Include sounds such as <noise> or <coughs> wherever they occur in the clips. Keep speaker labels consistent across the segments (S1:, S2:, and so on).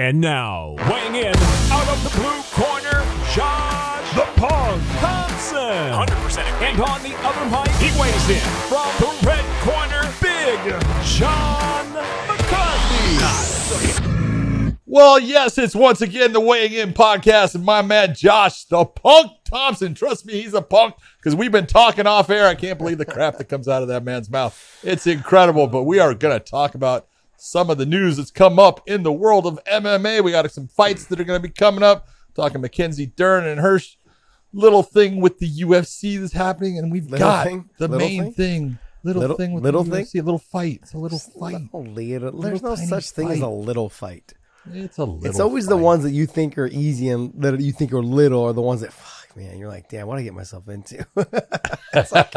S1: And now, weighing in out of the blue corner, Josh the Punk Thompson. 100% And on the other mic, he weighs in from the red corner, Big John McCarthy.
S2: Well, yes, it's once again the Weighing In podcast and my man Josh, the punk Thompson. Trust me, he's a punk because we've been talking off air. I can't believe the crap that comes out of that man's mouth. It's incredible, but we are going to talk about some of the news that's come up in the world of MMA. We got some fights that are going to be coming up. Talking Mackenzie Dern and Hirsch. Little thing with the UFC that's happening, and we've
S3: Little
S2: got
S3: thing?
S2: the main
S3: thing?
S2: thing. Little,
S3: Little-
S2: thing with
S3: little
S2: the
S3: thing?
S2: UFC, a little fight. It's a little fight.
S3: Oh, little, there's
S2: Little
S3: no such thing as a little fight.
S2: It's a little.
S3: It's always the ones that you think are easy and that you think are little are the ones that man, you're like, damn, what did I get myself into? <laughs> Like,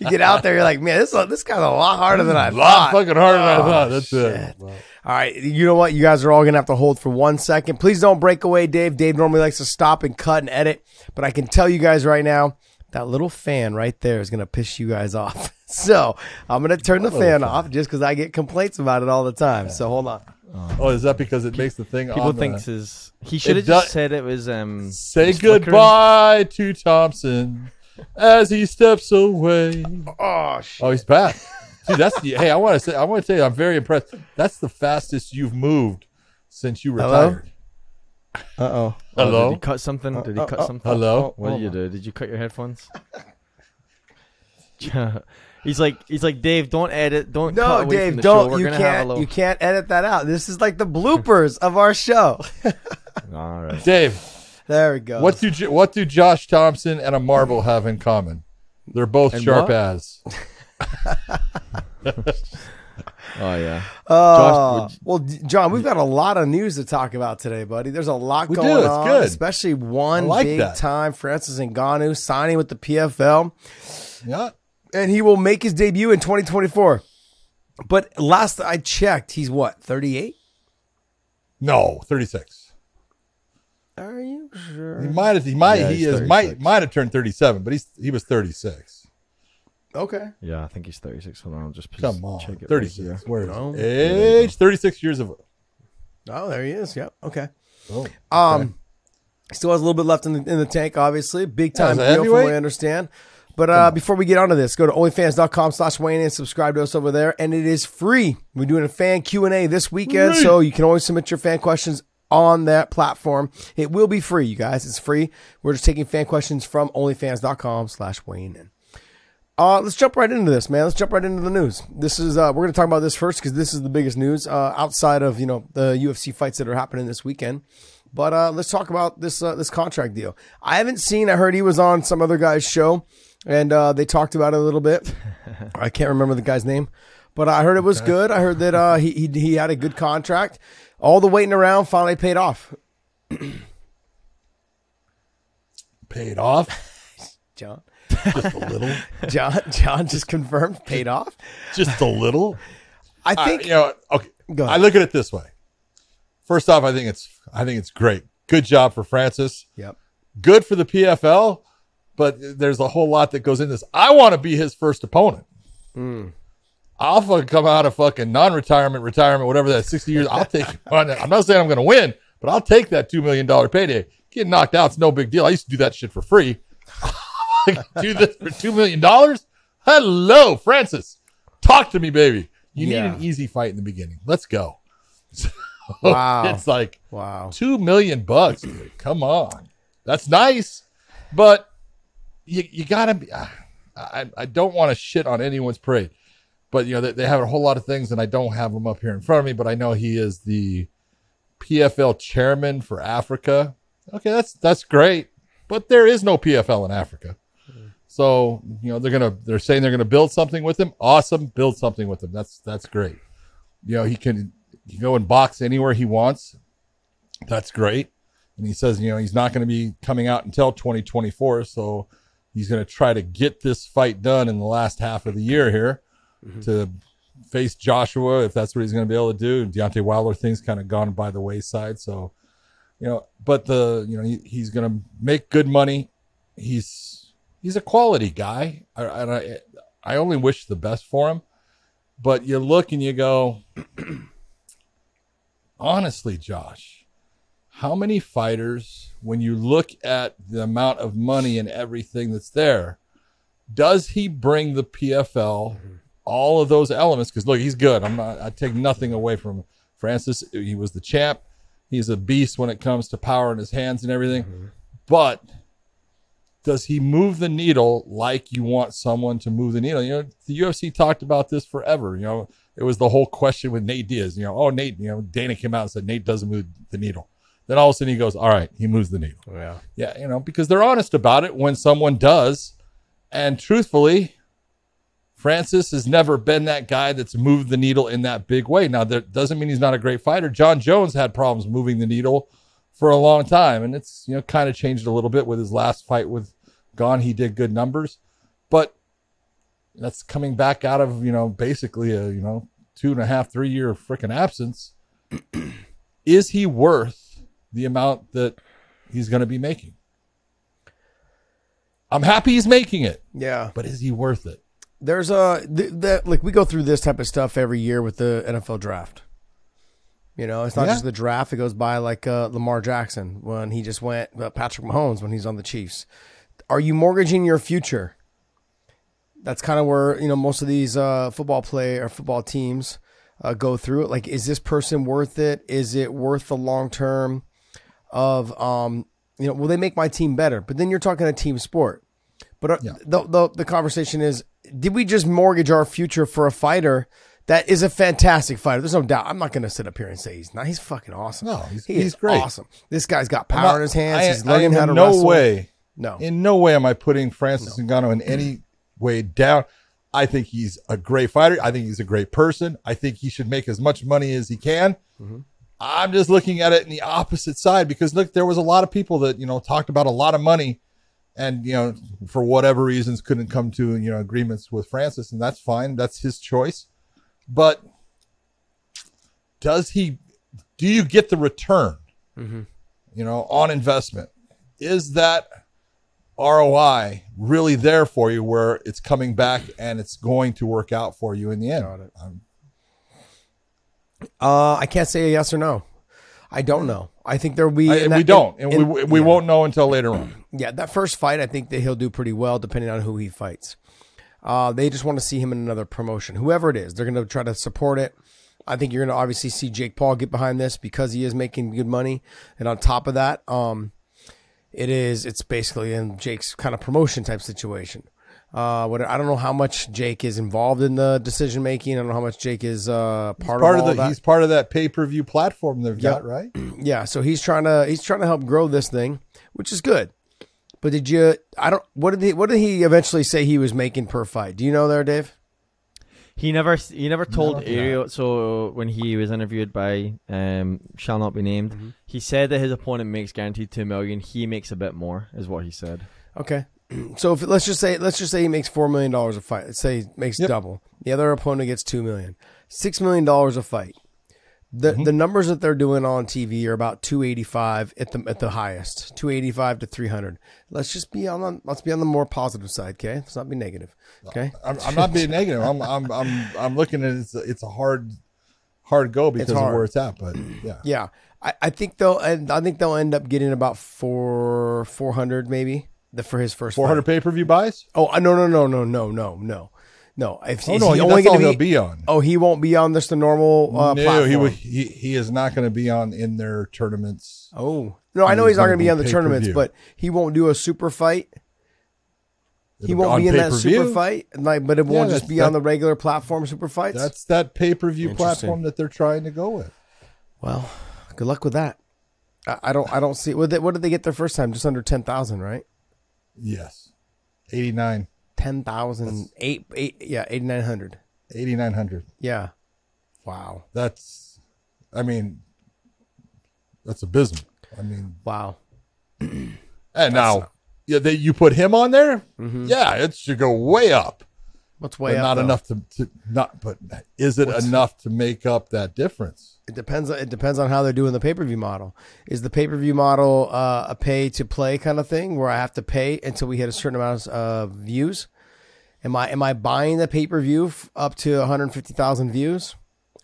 S3: you get out there, you're like, man, this this guy's a lot harder than I <laughs>
S2: a lot
S3: thought.
S2: fucking harder than I
S3: Oh,
S2: thought. That's
S3: shit.
S2: it.
S3: All right, you know what? You guys are all gonna have to hold for one second. Please don't break away, Dave. Dave normally likes to stop and cut and edit, but I can tell you guys right now, that little fan right there is gonna piss you guys off. <laughs> So I'm gonna turn the fan off just because I get complaints about it all the time. So hold on.
S2: Oh, is that because it makes the thing
S4: People
S2: on the-
S4: thinks his he should have
S2: It does-
S4: just said it was um
S2: Say
S4: was flickering.
S2: goodbye to Thompson as he steps away.
S3: Oh shit.
S2: Oh, he's back. Dude, that's the, hey. I want to say, I want to tell you, I'm very impressed. That's the fastest you've moved since you
S3: Hello?
S2: retired.
S3: Uh oh.
S4: Oh,
S2: Hello?
S4: did he cut something? Did he cut
S3: uh,
S4: something?
S2: Hello?
S4: What did you do? Did you cut your headphones? <laughs> <laughs> he's like he's like Dave. Don't edit. Don't cut
S3: No,
S4: from
S3: Dave,
S4: the
S3: don't.
S4: We're
S3: You
S4: gonna have a
S3: can't.
S4: little.
S3: You can't edit that out. This is like the bloopers of our show. <laughs>
S4: All right.
S2: Dave,
S3: there we go.
S2: what do what do Josh Thompson and a marble have in common? They're both
S4: And
S2: sharp
S4: what?
S2: as. <laughs>
S4: Oh yeah.
S3: Uh,
S4: Josh,
S3: well, John, we've got a lot of news to talk about today, buddy. There's a lot
S2: We do,
S3: going
S2: it's
S3: on,
S2: good.
S3: especially one
S2: like
S3: big
S2: that.
S3: time Francis Ngannou signing with the PFL,
S2: Yeah.
S3: And he will make his debut in 2024. But last I checked, he's what 38?
S2: No, 36.
S3: Are you sure?
S2: He might have. He might.
S4: Yeah,
S2: he is. Might
S4: 36.
S2: might have turned 37, but he's he was 36.
S3: Okay.
S4: Yeah, I think he's 36. Hold on, I'll just
S2: Come on,
S4: check it.
S2: 36.
S4: Right
S2: Where is
S3: No.
S2: age? 36 years of.
S3: Oh, there he is. Yep. Okay.
S2: Oh,
S3: Um, still has a little bit left in the, in the tank, obviously. Big time
S2: Yeah,
S3: deal from what I understand. But uh, before we get onto this, go to onlyfans.com slash Wayne and subscribe to us over there. And it is free. We're doing a fan Q&A this weekend,
S2: Free.
S3: so you can always submit your fan questions on that platform. It will be free, you guys. It's free. We're just taking fan questions from onlyfans.com slash Wayne. Uh, let's jump right into this, man. Let's jump right into the news. This is uh, we're going to talk about this first because this is the biggest news uh, outside of you know the UFC fights that are happening this weekend. But uh, let's talk about this uh, this contract deal. I haven't seen. I heard he was on some other guy's show, and uh, they talked about it a little bit. <laughs> I can't remember the guy's name, but I heard it was good. I heard that uh, he, he he had a good contract. All the waiting around finally paid off. <clears throat>
S2: paid off <laughs>
S3: John,
S2: just a little. <laughs>
S3: John, John just confirmed paid off.
S2: just a little.
S3: I
S2: I,
S3: think
S2: you know, okay.
S3: Go ahead.
S2: I look at it this way. First off, I think it's I think it's great. Good job for Francis.
S3: Yep.
S2: Good for the PFL, but there's a whole lot that goes in this. I want to be his first opponent.
S3: Hmm.
S2: I'll fucking come out of fucking non-retirement, retirement, whatever that 60 years. I'll take. <laughs> I'm not saying I'm going to win, but I'll take that two million dollar payday. Getting knocked out, out's no big deal. I used to do that shit for free. <laughs> do this for two million dollars? Hello, Francis. Talk to me, baby. You
S3: Yeah.
S2: need an easy fight in the beginning. Let's go. <laughs>
S3: Wow.
S2: it's like
S3: wow.
S2: two million bucks. Come on, that's nice, but you you gotta be. Ah, I I don't want to shit on anyone's parade, but you know they, they have a whole lot of things, and I don't have them up here in front of me. But I know he is the PFL chairman for Africa. Okay, that's that's great, but there is no PFL in Africa. So you know they're gonna they're saying they're gonna build something with him. Awesome, build something with him. That's that's great. You know he can he can go and box anywhere he wants. That's great. And he says you know he's not going to be coming out until 2024. So he's going to try to get this fight done in the last half of the year here mm-hmm. to face Joshua if that's what he's going to be able to do. Deontay Wilder thing's kind of gone by the wayside. So you know, but the you know he, he's going to make good money. He's he's a quality guy, I, and I I only wish the best for him. But you look and you go, <clears throat> honestly, Josh, how many fighters, when you look at the amount of money and everything that's there, does he bring the PFL all of those elements? Because look, he's good. I'm not. I take nothing away from. Francis. He was the champ. He's a beast when it comes to power in his hands and everything. Mm-hmm. But does he move the needle like you want someone to move the needle? You know, the UFC talked about this forever. You know, it was the whole question with Nate Diaz. You know, oh Nate, you know, Dana came out and said Nate doesn't move the needle. Then all of a sudden he goes, all right, he moves the needle.
S3: Yeah.
S2: Yeah, you know, because they're honest about it when someone does. And truthfully, Francis has never been that guy that's moved the needle in that big way. Now, that doesn't mean he's not a great fighter. Jon Jones had problems moving the needle for a long time, and it's you know kind of changed a little bit with his last fight with Gane. He did good numbers, but that's coming back out of you know basically a you know two and a half, three year freaking absence. <clears throat> Is he worth the amount that he's going to be making? I'm happy he's making it,
S3: Yeah.
S2: but is he worth it?
S3: There's a th- that like we go through this type of stuff every year with the NFL draft. You know, it's not
S2: Yeah.
S3: just the draft; it goes by like uh, Lamar Jackson when he just went, uh, Patrick Mahomes when he's on the Chiefs. Are you mortgaging your future? That's kind of where you know most of these uh, football play or football teams uh, go through it. Like, is this person worth it? Is it worth the long term of um, you know? Will they make my team better? But then you're talking a team sport. But uh,
S2: Yeah.
S3: the, the the conversation is: Did we just mortgage our future for a fighter that is a fantastic fighter? There's no doubt. I'm not going to sit up here and say he's not. He's fucking awesome.
S2: No, he's-
S3: He
S2: he's great.
S3: Awesome. This guy's got power
S2: not-
S3: in his hands.
S2: I-
S3: he's learning how to
S2: no
S3: wrestle.
S2: way,
S3: No.
S2: in no way am I putting Francis Ngannou in any way down. I think he's a great fighter. I think he's a great person. I think he should make as much money as he can.
S3: Mm-hmm.
S2: I'm just looking at it in the opposite side because look, there was a lot of people that you know talked about a lot of money, and you know for whatever reasons couldn't come to you know agreements with Francis, and that's fine. That's his choice. But does he? Do you get the return? Mm-hmm. You know, on investment, is that ROI really there for you where it's coming back and it's going to work out for you in the end? Um,
S3: Uh, I can't say a yes or no. I don't know. I think there'll be.
S2: I-
S3: in
S2: we don't, and
S3: in-
S2: we, we
S3: yeah.
S2: won't know until later on.
S3: Yeah, that first fight, I think that he'll do pretty well, depending on who he fights. Uh, they just want to see him in another promotion, whoever it is. They're going to try to support it. I think you're going to obviously see Jake Paul get behind this because he is making good money, and on top of that, um, it is it's basically in Jake's kind of promotion type situation. Uh, what I don't know how much Jake is involved in the decision making. I don't know how much Jake is uh, part,
S2: Part
S3: of
S2: of
S3: all
S2: the
S3: that.
S2: he's part of that pay per view platform they've
S3: Yeah.
S2: got, right? <clears throat>
S3: Yeah, so he's trying to he's trying to help grow this thing, which is good. But did you? I don't. What did he? What did he eventually say he was making per fight? Do you know there, Dave?
S4: He never he never told
S2: No,
S4: Ariel. So when he was interviewed by um shall not be named,
S3: Mm-hmm.
S4: he said that his opponent makes guaranteed two million. He makes a bit more, is what he said.
S3: Okay. <clears throat> So if let's just say let's just say he makes four million dollars a fight. Let's say he makes
S2: Yep.
S3: double. The other opponent gets two million. Six million dollars a fight. The
S2: Mm-hmm.
S3: the numbers that they're doing on TV are about two eighty five at the at the highest. Two eighty five to three hundred. Let's just be on the let's be on the more positive side, okay? Let's not be negative. Okay.
S2: I'm, I'm not being <laughs> negative. I'm I'm I'm I'm looking at it. It's a, it's a hard hard go because of where it's at. But yeah,
S3: Yeah, I, I think they'll and I think they'll end up getting about four four hundred maybe the for his first
S2: 400 pay per view buys.
S3: Oh no no no no no no no. No, if,
S2: oh, no,
S3: he only going to be,
S2: on.
S3: Oh, he won't be on just the normal. Uh,
S2: no,
S3: platform.
S2: he he he is not going to be on in their tournaments.
S3: Oh no, I know
S2: he's,
S3: not going to be on the tournaments, but he won't do a super fight. He won't be in that super fight, like, but it won't just be
S2: that, on
S3: the regular platform super fights.
S2: That's that pay per view platform that they're trying to go with.
S3: Well, good luck with that. I, I don't I don't see what did, what did they get their first time? Just under ten thousand, right?
S2: Yes, 89,
S3: ten thousand eight eight, yeah eighty nine hundred
S2: 8900.
S3: yeah wow
S2: That's, I mean, that's abysmal. I mean,
S3: wow
S2: and now, yeah, they, you put him on there. Mm-hmm. Yeah, it should go way up,
S3: what's way
S2: but
S3: up
S2: not
S3: though?
S2: enough to, to not. But is it enough to make up that difference?
S3: It depends it depends on how they're doing the pay-per-view model is the pay-per-view model uh, a pay to play kind of thing where i have to pay until we hit a certain amount of views am i am i buying the pay-per-view f- up to 150000 views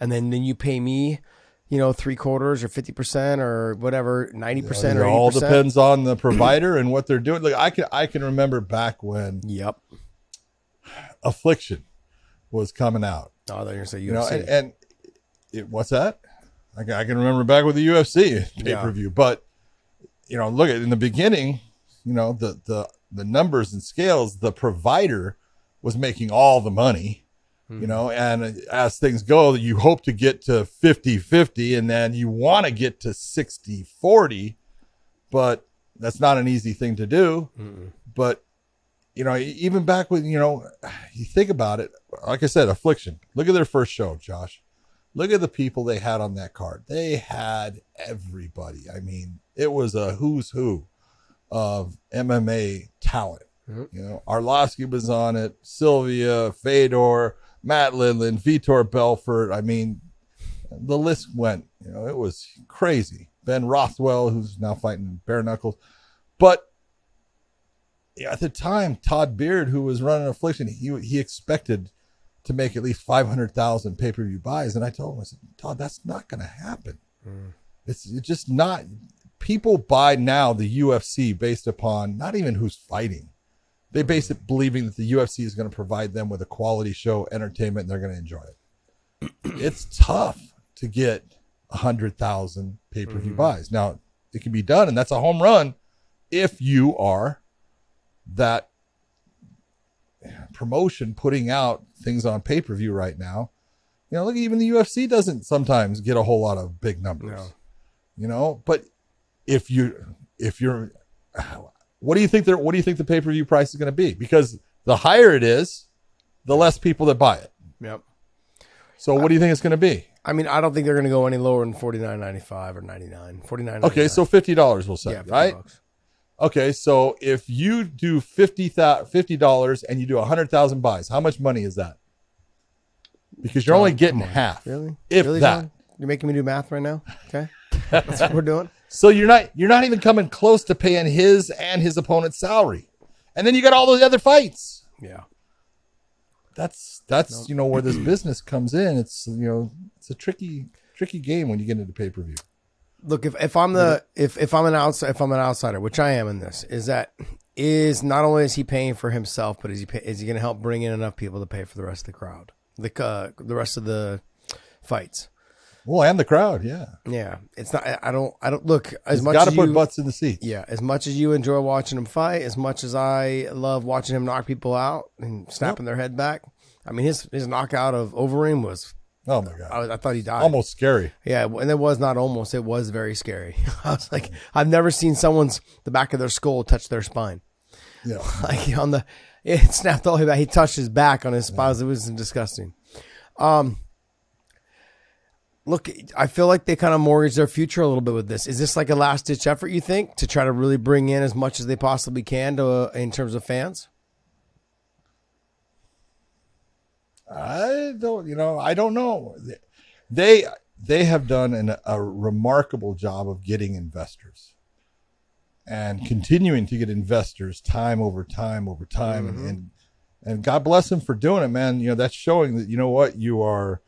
S3: and then then you pay me you know, three quarters or fifty percent or whatever, ninety percent
S2: it all depends on the provider and what they're doing. Like I can I can remember back when
S3: Yep.
S2: Affliction was coming out.
S3: Oh, they're gonna say UFC.
S2: You know, and, and it, what's that? I can, I can remember back with the UFC pay per view, but you know, look at in the beginning, you know, the the the numbers and scales, the provider was making all the money. You hmm. know, and as things go, you hope to get to 50 50 and then you want to get to 60 40, but that's not an easy thing to do. But, you know, even back when, you know, you think about it, like I said, Affliction, look at their first show, Josh. Look at the people they had on that card. They had everybody. I mean, it was a who's who of MMA talent. You know, Arlovsky was on it, Sylvia, Fedor, Matt Lindland, Vitor Belfort. I mean, the list went, you know, it was crazy. Ben Rothwell, who's now fighting bare knuckles. But yeah, at the time, Todd Beard, who was running Affliction, he he expected to make at least five hundred thousand pay per view buys, and I told him, I said, Todd, that's not going to happen. Mm. It's, it's just not. People buy now the UFC based upon not even who's fighting. They mm. base it believing that the UFC is going to provide them with a quality show, entertainment, and they're going to enjoy it. <clears throat> it's tough to get a hundred thousand pay per view mm-hmm. buys. Now it can be done, and that's a home run if you are that promotion putting out things on pay per view right now. You know, look, even the UFC doesn't sometimes get a whole lot of big numbers.
S3: No.
S2: You know, but if you if you're, what do you think? There, what do you think the pay per view price is going to be? Because the higher it is, the less people that buy it.
S3: Yep.
S2: So what do you think it's going to be?
S3: I mean, I don't think they're going to go any lower than forty nine ninety five or ninety nine. Forty nine.
S2: Okay, so fifty dollars we'll say,
S3: yeah,
S2: right?
S3: bucks.
S2: Okay, so if you do fifty dollars and you do hundred thousand buys, how much money is that? Because you're only getting half,
S3: Really?
S2: if
S3: really,
S2: that.
S3: John? You're making me do math right now. Okay, that's what we're doing. <laughs>
S2: So you're not you're not even coming close to paying his and his opponent's salary, and then you got all those other fights.
S3: Yeah.
S2: That's that's you know where this business comes in. It's you know it's a tricky tricky game when you get into pay per view.
S3: Look, if, if I'm the if if I'm an outside if I'm an outsider, which I am in this, is that is not only is he paying for himself, but is he pay, is he going to help bring in enough people to pay for the rest of the crowd, the uh, the rest of the fights?
S2: Well, and the crowd, yeah,
S3: Yeah, it's not. I- don't. I don't look as
S2: he's
S3: much
S2: got to
S3: as
S2: put
S3: you,
S2: butts in the seats.
S3: Yeah, as much as you enjoy watching him fight, as much as I love watching him knock people out and snapping their head back. I mean, his his knockout of Overeem was.
S2: Oh my god,
S3: I, was- I thought he died.
S2: almost scary.
S3: Yeah, and it was not almost. It was very scary. <laughs> I was like, I've never seen someone's the back of their skull touch their spine.
S2: Yeah, <laughs>
S3: Like on the, it <laughs> snapped all the way back. He touched his back on his spine. It was disgusting. Um, look, I feel like they kind of mortgage their future a little bit with this. Is this like a last ditch effort? You think to try to really bring in as much as they possibly can to uh, in terms of fans?
S2: I don't, you know, I don't know. They they have done an, a remarkable job of getting investors and continuing to get investors time over time over time, and, mm-hmm. and and God bless them for doing it, man. You know, that's showing that you know what you are,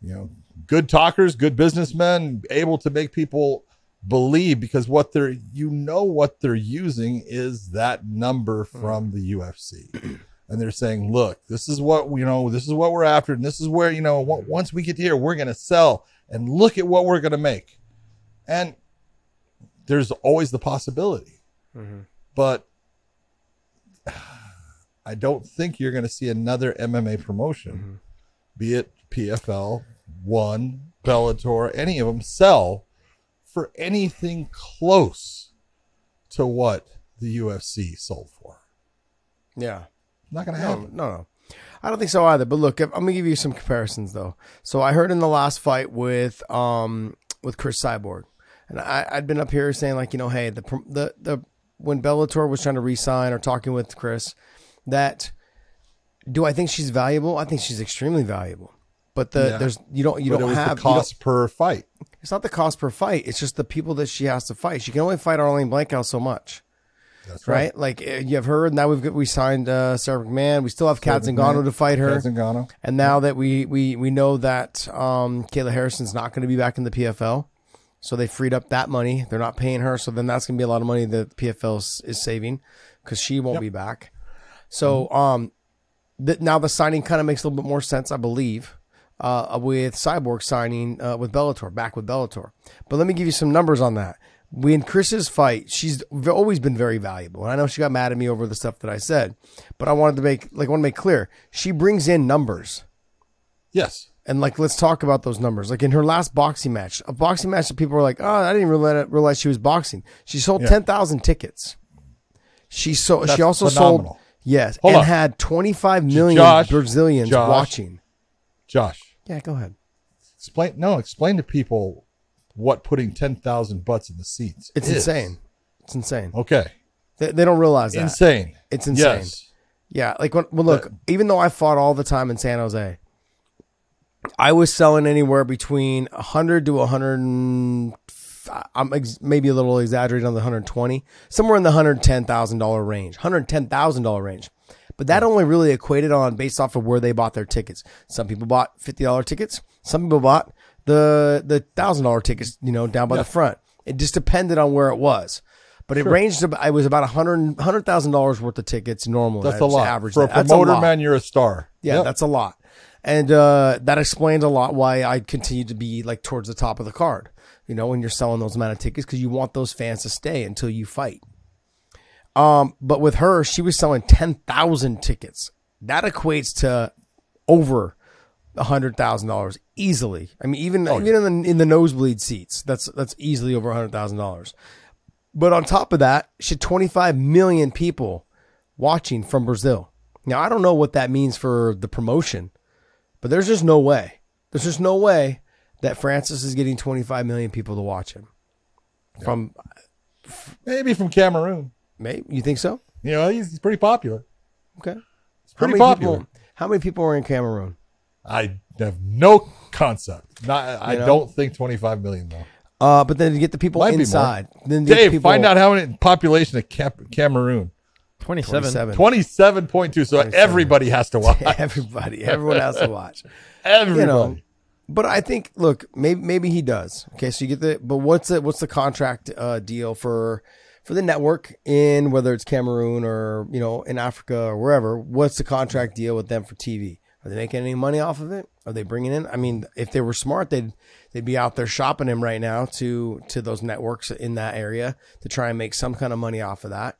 S2: you know, good talkers, good businessmen, able to make people believe because what they're you know what they're using is that number hmm. from the UFC <clears throat> and they're saying, "Look, this is what you know. This is what we're after, and this is where you know. Once we get here, we're going to sell, and look at what we're going to make." And there's always the possibility, mm-hmm. but <sighs> I don't think you're going to see another MMA promotion, mm-hmm. be it PFL, One, Bellator, any of them, sell for anything close to what the UFC sold for.
S3: Yeah.
S2: Not going to
S3: No,
S2: happen.
S3: no, no. I don't think so either. But look, if, I'm gonna give you some comparisons though. So I heard in the last fight with um with Cris Cyborg, and I, I'd been up here saying like you know, hey, the the the when Bellator was trying to re-sign or talking with Cris, that do I think she's valuable? I think she's extremely valuable. But the
S2: Yeah.
S3: there's you don't you
S2: but
S3: don't have
S2: the cost per fight.
S3: it's not the cost per fight. It's just the people that she has to fight. She can only fight Arlene Blencowe so much.
S2: That's right.
S3: Like uh, you have heard, Now we've got, we signed uh, Sara McMann. We still have Cat Zingano to fight her.
S2: Cat Zingano.
S3: And now that we we we know that um, Kayla Harrison's not going to be back in the PFL, so they freed up that money. They're not paying her, so then that's going to be a lot of money that the PFL is, is saving because she won't be back. So um, th- now the signing kind of makes a little bit more sense, I believe, uh, with Cyborg signing uh, with Bellator, back with Bellator. But let me give you some numbers on that. When Cris's fight, she's always been very valuable. And I know she got mad at me over the stuff that I said, but I wanted to make like I want to make clear she brings in numbers.
S2: Yes.
S3: And like, let's talk about those numbers. Like in her last boxing match, a boxing match that people were like, "Oh, I didn't realize, realize she was boxing." She sold
S2: Yeah.
S3: ten thousand tickets. She so she also
S2: phenomenal.
S3: sold yes,
S2: Hold
S3: and
S2: on.
S3: had twenty five million
S2: Josh,
S3: Brazilians
S2: Josh.
S3: watching.
S2: Josh,
S3: Yeah, go ahead.
S2: explain. No, explain to people what putting ten thousand butts in the seats.
S3: It's
S2: is.
S3: insane. It's insane.
S2: Okay.
S3: They, they don't realize that.
S2: Insane.
S3: It's insane.
S2: Yes.
S3: Yeah, like when, well, look, even though I fought all the time in San Jose, I was selling anywhere between 100 to 100. and- I'm ex- maybe a little exaggerated on the 120, somewhere in the $110,000 range, $110,000 range. But that only really equated on based off of where they bought their tickets. Some people bought $50 tickets. Some people bought the the thousand dollar tickets, you know, down by the front. It just depended on where it was. But it ranged. ab- I was about a hundred hundred thousand dollars worth of tickets normally.
S2: That's a lot.
S3: Average
S2: For a
S3: that. A
S2: promoter,
S3: lot.
S2: man, you're a star.
S3: Yeah,
S2: Yep.
S3: that's a lot. And uh, that explains a lot why I continue to be like towards the top of the card. You know, when you're selling those amount of tickets because you want those fans to stay until you fight. Um, but with her, she was selling ten thousand tickets. That equates to over a hundred thousand dollars easily. I mean, even oh, even in the in the nosebleed seats, that's that's easily over a hundred thousand dollars. But on top of that, she had 25 million people watching from Brazil. Now, I don't know what that means for the promotion, but there's just no way. There's just no way that Francis is getting 25 million people to watch him. From
S2: Maybe from Cameroon.
S3: maybe you think so?
S2: You know, he's, he's pretty popular.
S3: Okay.
S2: pretty
S3: how
S2: popular.
S3: People, how many people are in Cameroon?
S2: I have no concept. Not, I
S3: know?
S2: don't think 25 million though.
S3: Uh, but then to get the people
S2: Might
S3: inside, then
S2: Dave,
S3: people,
S2: find out how many population of Cap- Cameroon.
S4: 27.
S3: 27.
S2: 27.2. So everybody has to watch. <laughs>
S3: Everybody, everyone has to watch.
S2: Everybody. <laughs>
S3: you know. But I think, look, maybe maybe he does. Okay, so you get the, but what's the what's the contract uh, deal for for the network in whether it's Cameroon or you know in Africa or wherever? What's the contract deal with them for TV? Are they making any money off of it? Are they bringing in? I mean, if they were smart, they'd they'd be out there shopping him right now to to those networks in that area to try and make some kind of money off of that.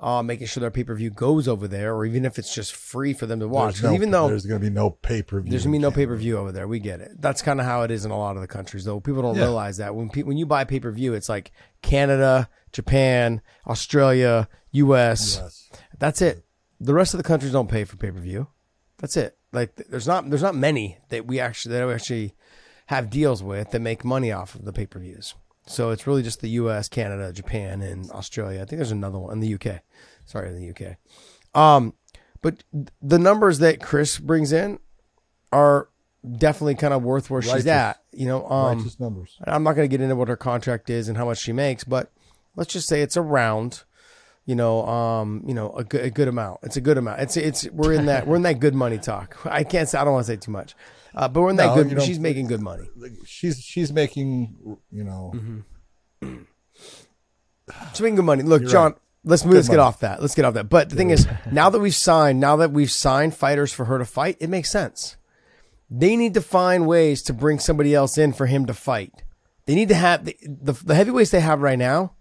S3: Uh, making sure their pay per view goes over there, or even if it's just free for them to watch.
S2: There's no-
S3: even though
S2: there's going to be no pay per view.
S3: there's gonna be no pay per view over there. We get it. That's kind of how it is in a lot of the countries, though. People don't
S2: Yeah.
S3: realize that when pe- when you buy pay per view, it's like Canada, Japan, Australia, U.S.
S2: Yes.
S3: That's it. The rest of the countries don't pay for pay per view. That's it. Like there's not there's not many that we actually that we actually have deals with that make money off of the pay per views. So it's really just the U.S., Canada, Japan, and Australia. I think there's another one in the U.K. Sorry, in the U.K. Um, but the numbers that Cris brings in are definitely kind of worth where she's at. You know, um,
S2: Righteous numbers.
S3: I'm not going to get into what her contract is and how much she makes, but let's just say it's around, you know, um, you know, a good, a good amount. It's a good amount. It's it's we're in that we're in that good money talk. I can't say I don't want to say too much, uh, but we're in that
S2: No,
S3: good.
S2: you know,
S3: she's making good money.
S2: She's she's making you know
S3: Mm-hmm. <clears throat> She's making good money. Look,
S2: You're
S3: John.
S2: right.
S3: Let's let's get off that. Let's get off that. But the thing is, now that we've signed, now that we've signed fighters for her to fight, it makes sense. They need to find ways to bring somebody else in for him to fight. They need to have the the, the heavyweights they have right now.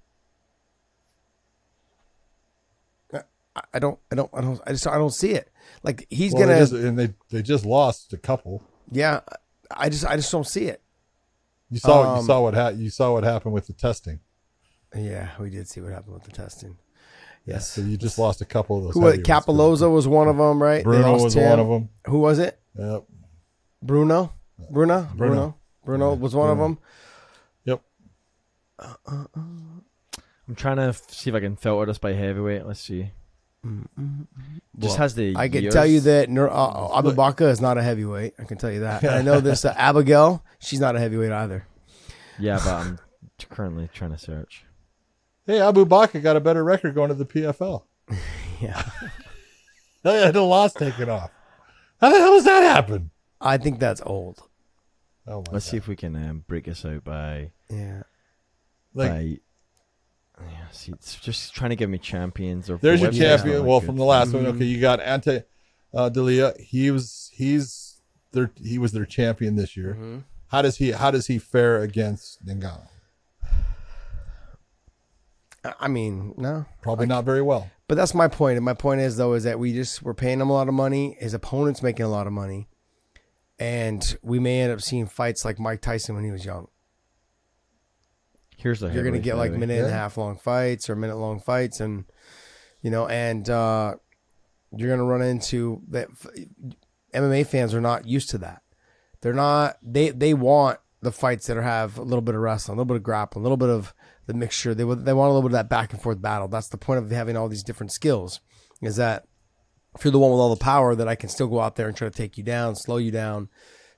S3: I- I don't, I don't, I don't, I just, I don't see it. Like he's
S2: well,
S3: gonna,
S2: they just, and they they just lost a couple.
S3: yeah. I just, I just don't see it.
S2: You saw
S3: Um,
S2: you saw what ha- you saw what happened with the testing.
S3: Yeah, we did see what happened with the testing. Yes.
S2: So you just lost a couple of those.
S3: Who was. Cappelozza was one of them, right? They
S2: Bruno
S3: lost
S2: was
S3: him.
S2: one of them.
S3: Who was it?
S2: Yep.
S3: Bruno. Bruno. Bruno.
S2: Bruno.
S3: Bruno was one of them.
S2: Yep.
S4: I'm trying to see if I can filter this by heavyweight. Let's see. Just
S3: Well,
S4: has the.
S3: I can
S4: years.
S3: tell you that Nur- uh, Abubakar is not a heavyweight. I can tell you that. And I know this uh, Abigail. She's not a heavyweight either.
S4: Yeah, but I'm currently trying to search.
S2: Hey, Abubakar got a better record going to the PFL. <laughs>
S3: Yeah.
S2: They had a loss taken off. How the hell does that happen?
S3: I think that's old.
S2: Oh my
S4: Let's
S2: God.
S4: see if we can um, break this out by
S3: Yeah.
S2: Like,
S4: by. Yeah, see, it's just trying to give me champions or.
S2: there's your champion.
S4: that
S2: Well,
S4: good.
S2: from the last one, okay, you got Ante uh, Delija. He was he's their he was their champion this year.
S3: Mm-hmm.
S2: How does he how does he fare against Ngannou?
S3: I- I mean, no.
S2: Probably not very well.
S3: But that's my point. And my point is though is that we just we're paying him a lot of money. His opponent's making a lot of money, and we may end up seeing fights like Mike Tyson when he was young.
S4: Here's the.
S3: You're gonna get like minute and a half long fights or minute long fights, and you know, and uh, you're gonna run into that. MMA fans are not used to that. They're not. They they want the fights that are, have a little bit of wrestling, a little bit of grappling, a little bit of the mixture. They they want a little bit of that back and forth battle. That's the point of having all these different skills. Is that if you're the one with all the power, that I can still go out there and try to take you down, slow you down,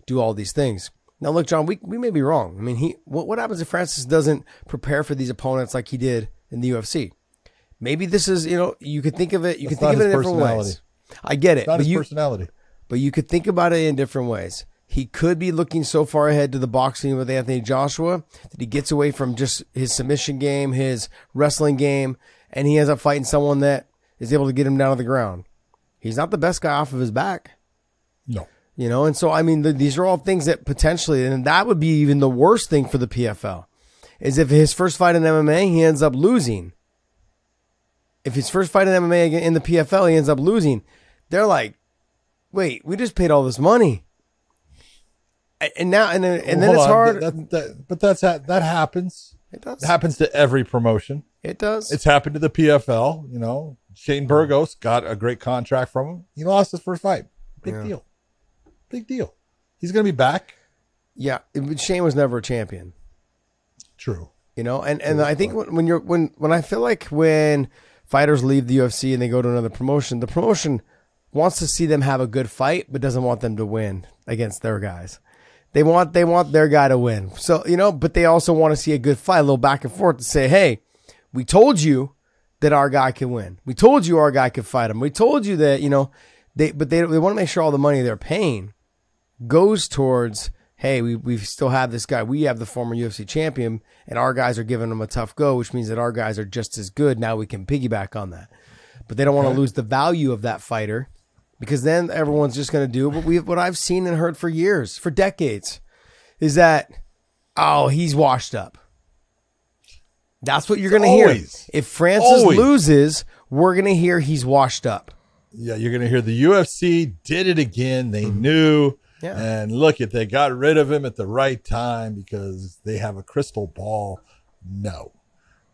S3: do all these things. Now, look, John, we, we may be wrong. I mean, he what, what happens if Francis doesn't prepare for these opponents like he did in the UFC? Maybe this is, you know, you could think of it, you
S2: That's
S3: could think of it in different ways.
S2: personality.
S3: I get it,
S2: Not
S3: but
S2: his
S3: you
S2: personality.
S3: but you could think about it in different ways. He could be looking so far ahead to the boxing with Anthony Joshua that he gets away from just his submission game, his wrestling game, and he ends up fighting someone that is able to get him down to the ground. He's not the best guy off of his back.
S2: No.
S3: You know, and so I mean, th these are all things that potentially, and that would be even the worst thing for the PFL, is if his first fight in MMA he ends up losing. If his first fight in MMA again- in the PFL he ends up losing, they're like, "Wait, we just paid all this money," and now and then, and then
S2: Hold
S3: it's
S2: on.
S3: hard.
S2: That, that, but that's ha- that happens.
S3: it does.
S2: It happens to every promotion.
S3: It does.
S2: It's happened to the PFL. You know, Shane Burgos got a great contract from him. He lost his first fight. Big
S3: Yeah.
S2: deal. Big deal. He's going to be back.
S3: yeah, Shane was never a champion.
S2: True.
S3: you know and and i think when, when you're when when i feel like when fighters leave the ufc and they go to another promotion the promotion wants to see them have a good fight but doesn't want them to win against their guys they want they want their guy to win so you know but they also want to see a good fight a little back and forth to say hey we told you that our guy can win we told you our guy could fight him we told you that you know they but they, they want to make sure all the money they're paying goes towards hey we, we still have this guy. We have the former ufc champion and our guys are giving him a tough go which means that our guys are just as good. Now we can piggyback on that. But they don't want to lose the value of that fighter because then everyone's just going to do what we what i've seen and heard for years for decades is that oh he's washed up. That's what you're going to hear if francis
S2: Always.
S3: loses we're going to hear he's washed up.
S2: Yeah, you're going to hear the UFC did it again. They mm-hmm. knew.
S3: Yeah.
S2: And look at they got rid of him at the right time because they have a crystal ball. No.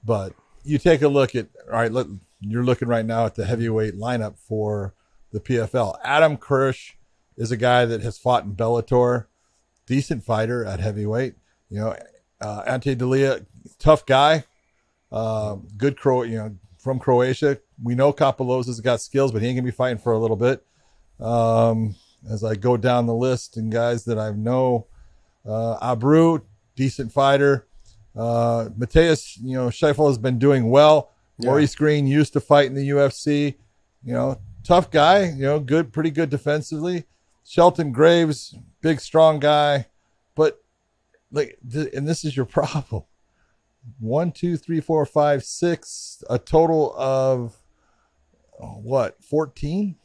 S2: But you take a look at all right, look you're looking right now at the heavyweight lineup for the PFL. Adam Keresh is a guy that has fought in Bellator, decent fighter at heavyweight. You know, uh, Ante Delija, tough guy, uh, good Cro, you know, from Croatia. We know Cappelozza's got skills, but he ain't gonna be fighting for a little bit. Um, as I go down the list and guys that I know, uh, Abru, decent fighter. Uh, Matheus, you know, Scheffel has been doing well. Maurice Greene used to fight in the UFC. You know, tough guy. You know, good, pretty good defensively. Shelton Graves, big, strong guy, but like, th- and this is your <laughs> problem. One, two, three, four, five, six, a total of oh, what, 14?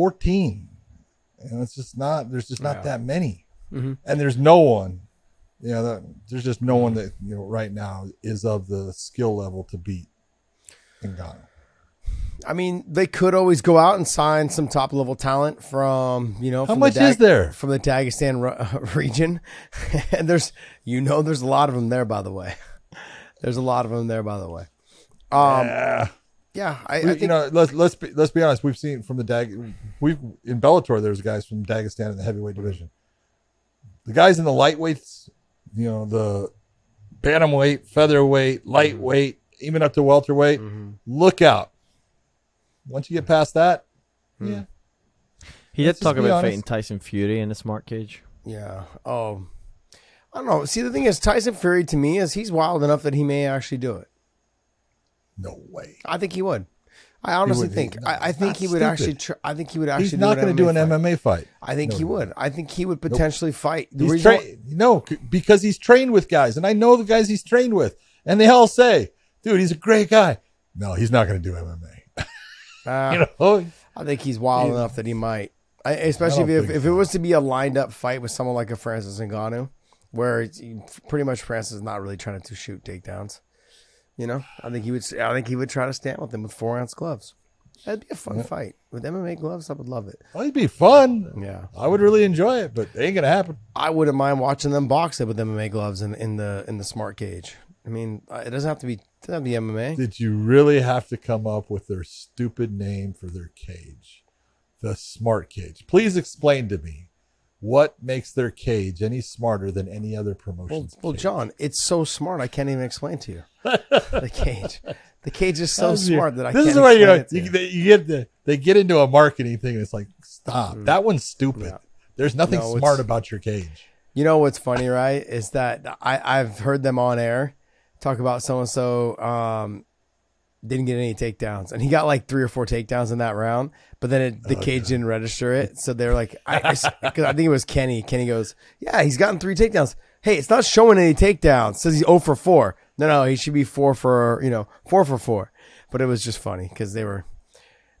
S2: 14. And it's just not, there's just not
S3: Yeah.
S2: that many.
S3: Mm-hmm.
S2: And there's no one, you know, that, there's just no one that, you know, right now is of the skill level to beat Ngannou.
S3: I mean, they could always go out and sign some top level talent from you know.
S2: How
S3: from
S2: much
S3: the
S2: is there?
S3: from the Dagestan <laughs> region? <laughs> and there's you know there's a lot of them there. By the way, <laughs> there's a lot of them there. By the way, um,
S2: Yeah.
S3: Yeah, I, I
S2: We-
S3: think
S2: you know, let's let's be let's be honest. We've seen from the Dag, we've in Bellator. There's guys from Dagestan in the heavyweight mm-hmm. division. The guys in the lightweights, you know, the bantamweight, featherweight, mm-hmm. lightweight, even up to welterweight. Mm-hmm. Look out! Once you get past that, hmm. yeah,
S4: He
S2: Let's
S4: did talk about
S2: honest.
S4: fighting Tyson Fury in the smart cage.
S3: yeah. Oh, I don't know. See, the thing is, Tyson Fury to me is he's wild enough that he may actually do it.
S2: No way.
S3: I think he would. I honestly
S2: would-
S3: think. I, I think he would
S2: stupid.
S3: actually. Tr- I think he would actually.
S2: He's not
S3: going to
S2: do an
S3: fight.
S2: MMA fight.
S3: I think
S2: No,
S3: he would. I think he would potentially fight. The
S2: He's
S3: reason why-
S2: No, because he's trained with guys, and I know the guys he's trained with, and they all say, "Dude, he's a great guy." No, he's not going to do MMA.
S3: Uh, <laughs>
S2: you know,
S3: I think he's wild
S2: Yeah.
S3: enough that he might. I, especially
S2: I
S3: if, if it was to be a lined up fight with someone like a Francis Ngannou, where pretty much Francis is not really trying to shoot takedowns. You know, I think he would. I think he would try to stand with him with four ounce gloves. That'd be a fun fight with MMA gloves. I would love it.
S2: Oh, well, it'd be fun.
S3: Yeah,
S2: I would really enjoy it, but it ain't to happen.
S3: I wouldn't mind watching them box it with MMA gloves in in the in the smart cage. I mean, it doesn't have to be. Doesn't have to be MMA.
S2: Did you really have to come up with their stupid name for their cage? The smart cage. Please explain to me what makes their cage any smarter than any other
S3: Well, well. John, it's so smart I can't even explain to you. the <laughs> cage, the cage is so smart that I
S2: this
S3: can't
S2: is where you know
S3: explain it to
S2: you,
S3: you.
S2: get the they get into a marketing thing and it's like stop that one's stupid
S3: Yeah.
S2: there's nothing
S3: No,
S2: smart about your cage
S3: You know what's funny, right? Is that I, I've heard them on air talk about so and so um didn't get any takedowns, and he got like three or four takedowns in that round, but then it, the
S2: Oh,
S3: cage didn't register it, so they're like, I, I, <laughs> 'cause I think it was Kenny. Kenny goes, "Yeah, he's gotten three takedowns. Hey, it's not showing any takedowns. It says he's 0 for four. No, no, he should be four for you know four for four. But it was just funny because they were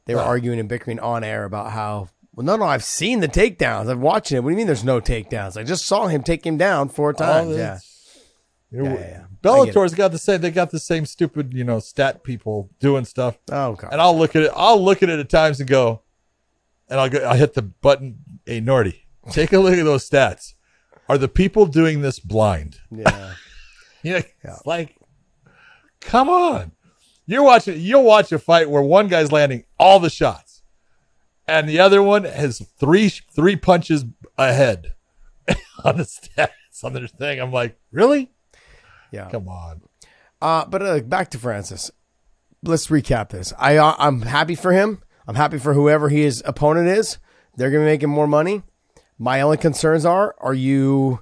S3: they were
S2: Right.
S3: arguing and bickering on air about how. Well, no, no, I've seen the takedowns. I'm watching it. What do you mean there's no takedowns? I just saw him take him down four times.
S2: Oh,
S3: yeah. Yeah, yeah, yeah.
S2: Bellator's got the same they got the same stupid you know stat people doing stuff
S3: Oh, God.
S2: and I'll look at it I'll look at it at times and go and I'll go I hit the button hey Nordy take a look at those stats are the people doing this blind <laughs>
S3: Yeah.
S2: You know, it's like, come on. You're watching. You'll watch a fight where one guy's landing all the shots, and the other one has three three punches ahead <laughs> on the stats on their thing. I'm like, really?
S3: Yeah.
S2: Come on.
S3: Uh, but uh, back to Francis. Let's recap this. I uh, I'm happy for him. I'm happy for whoever his opponent is. They're gonna be making more money. My only concerns are: Are you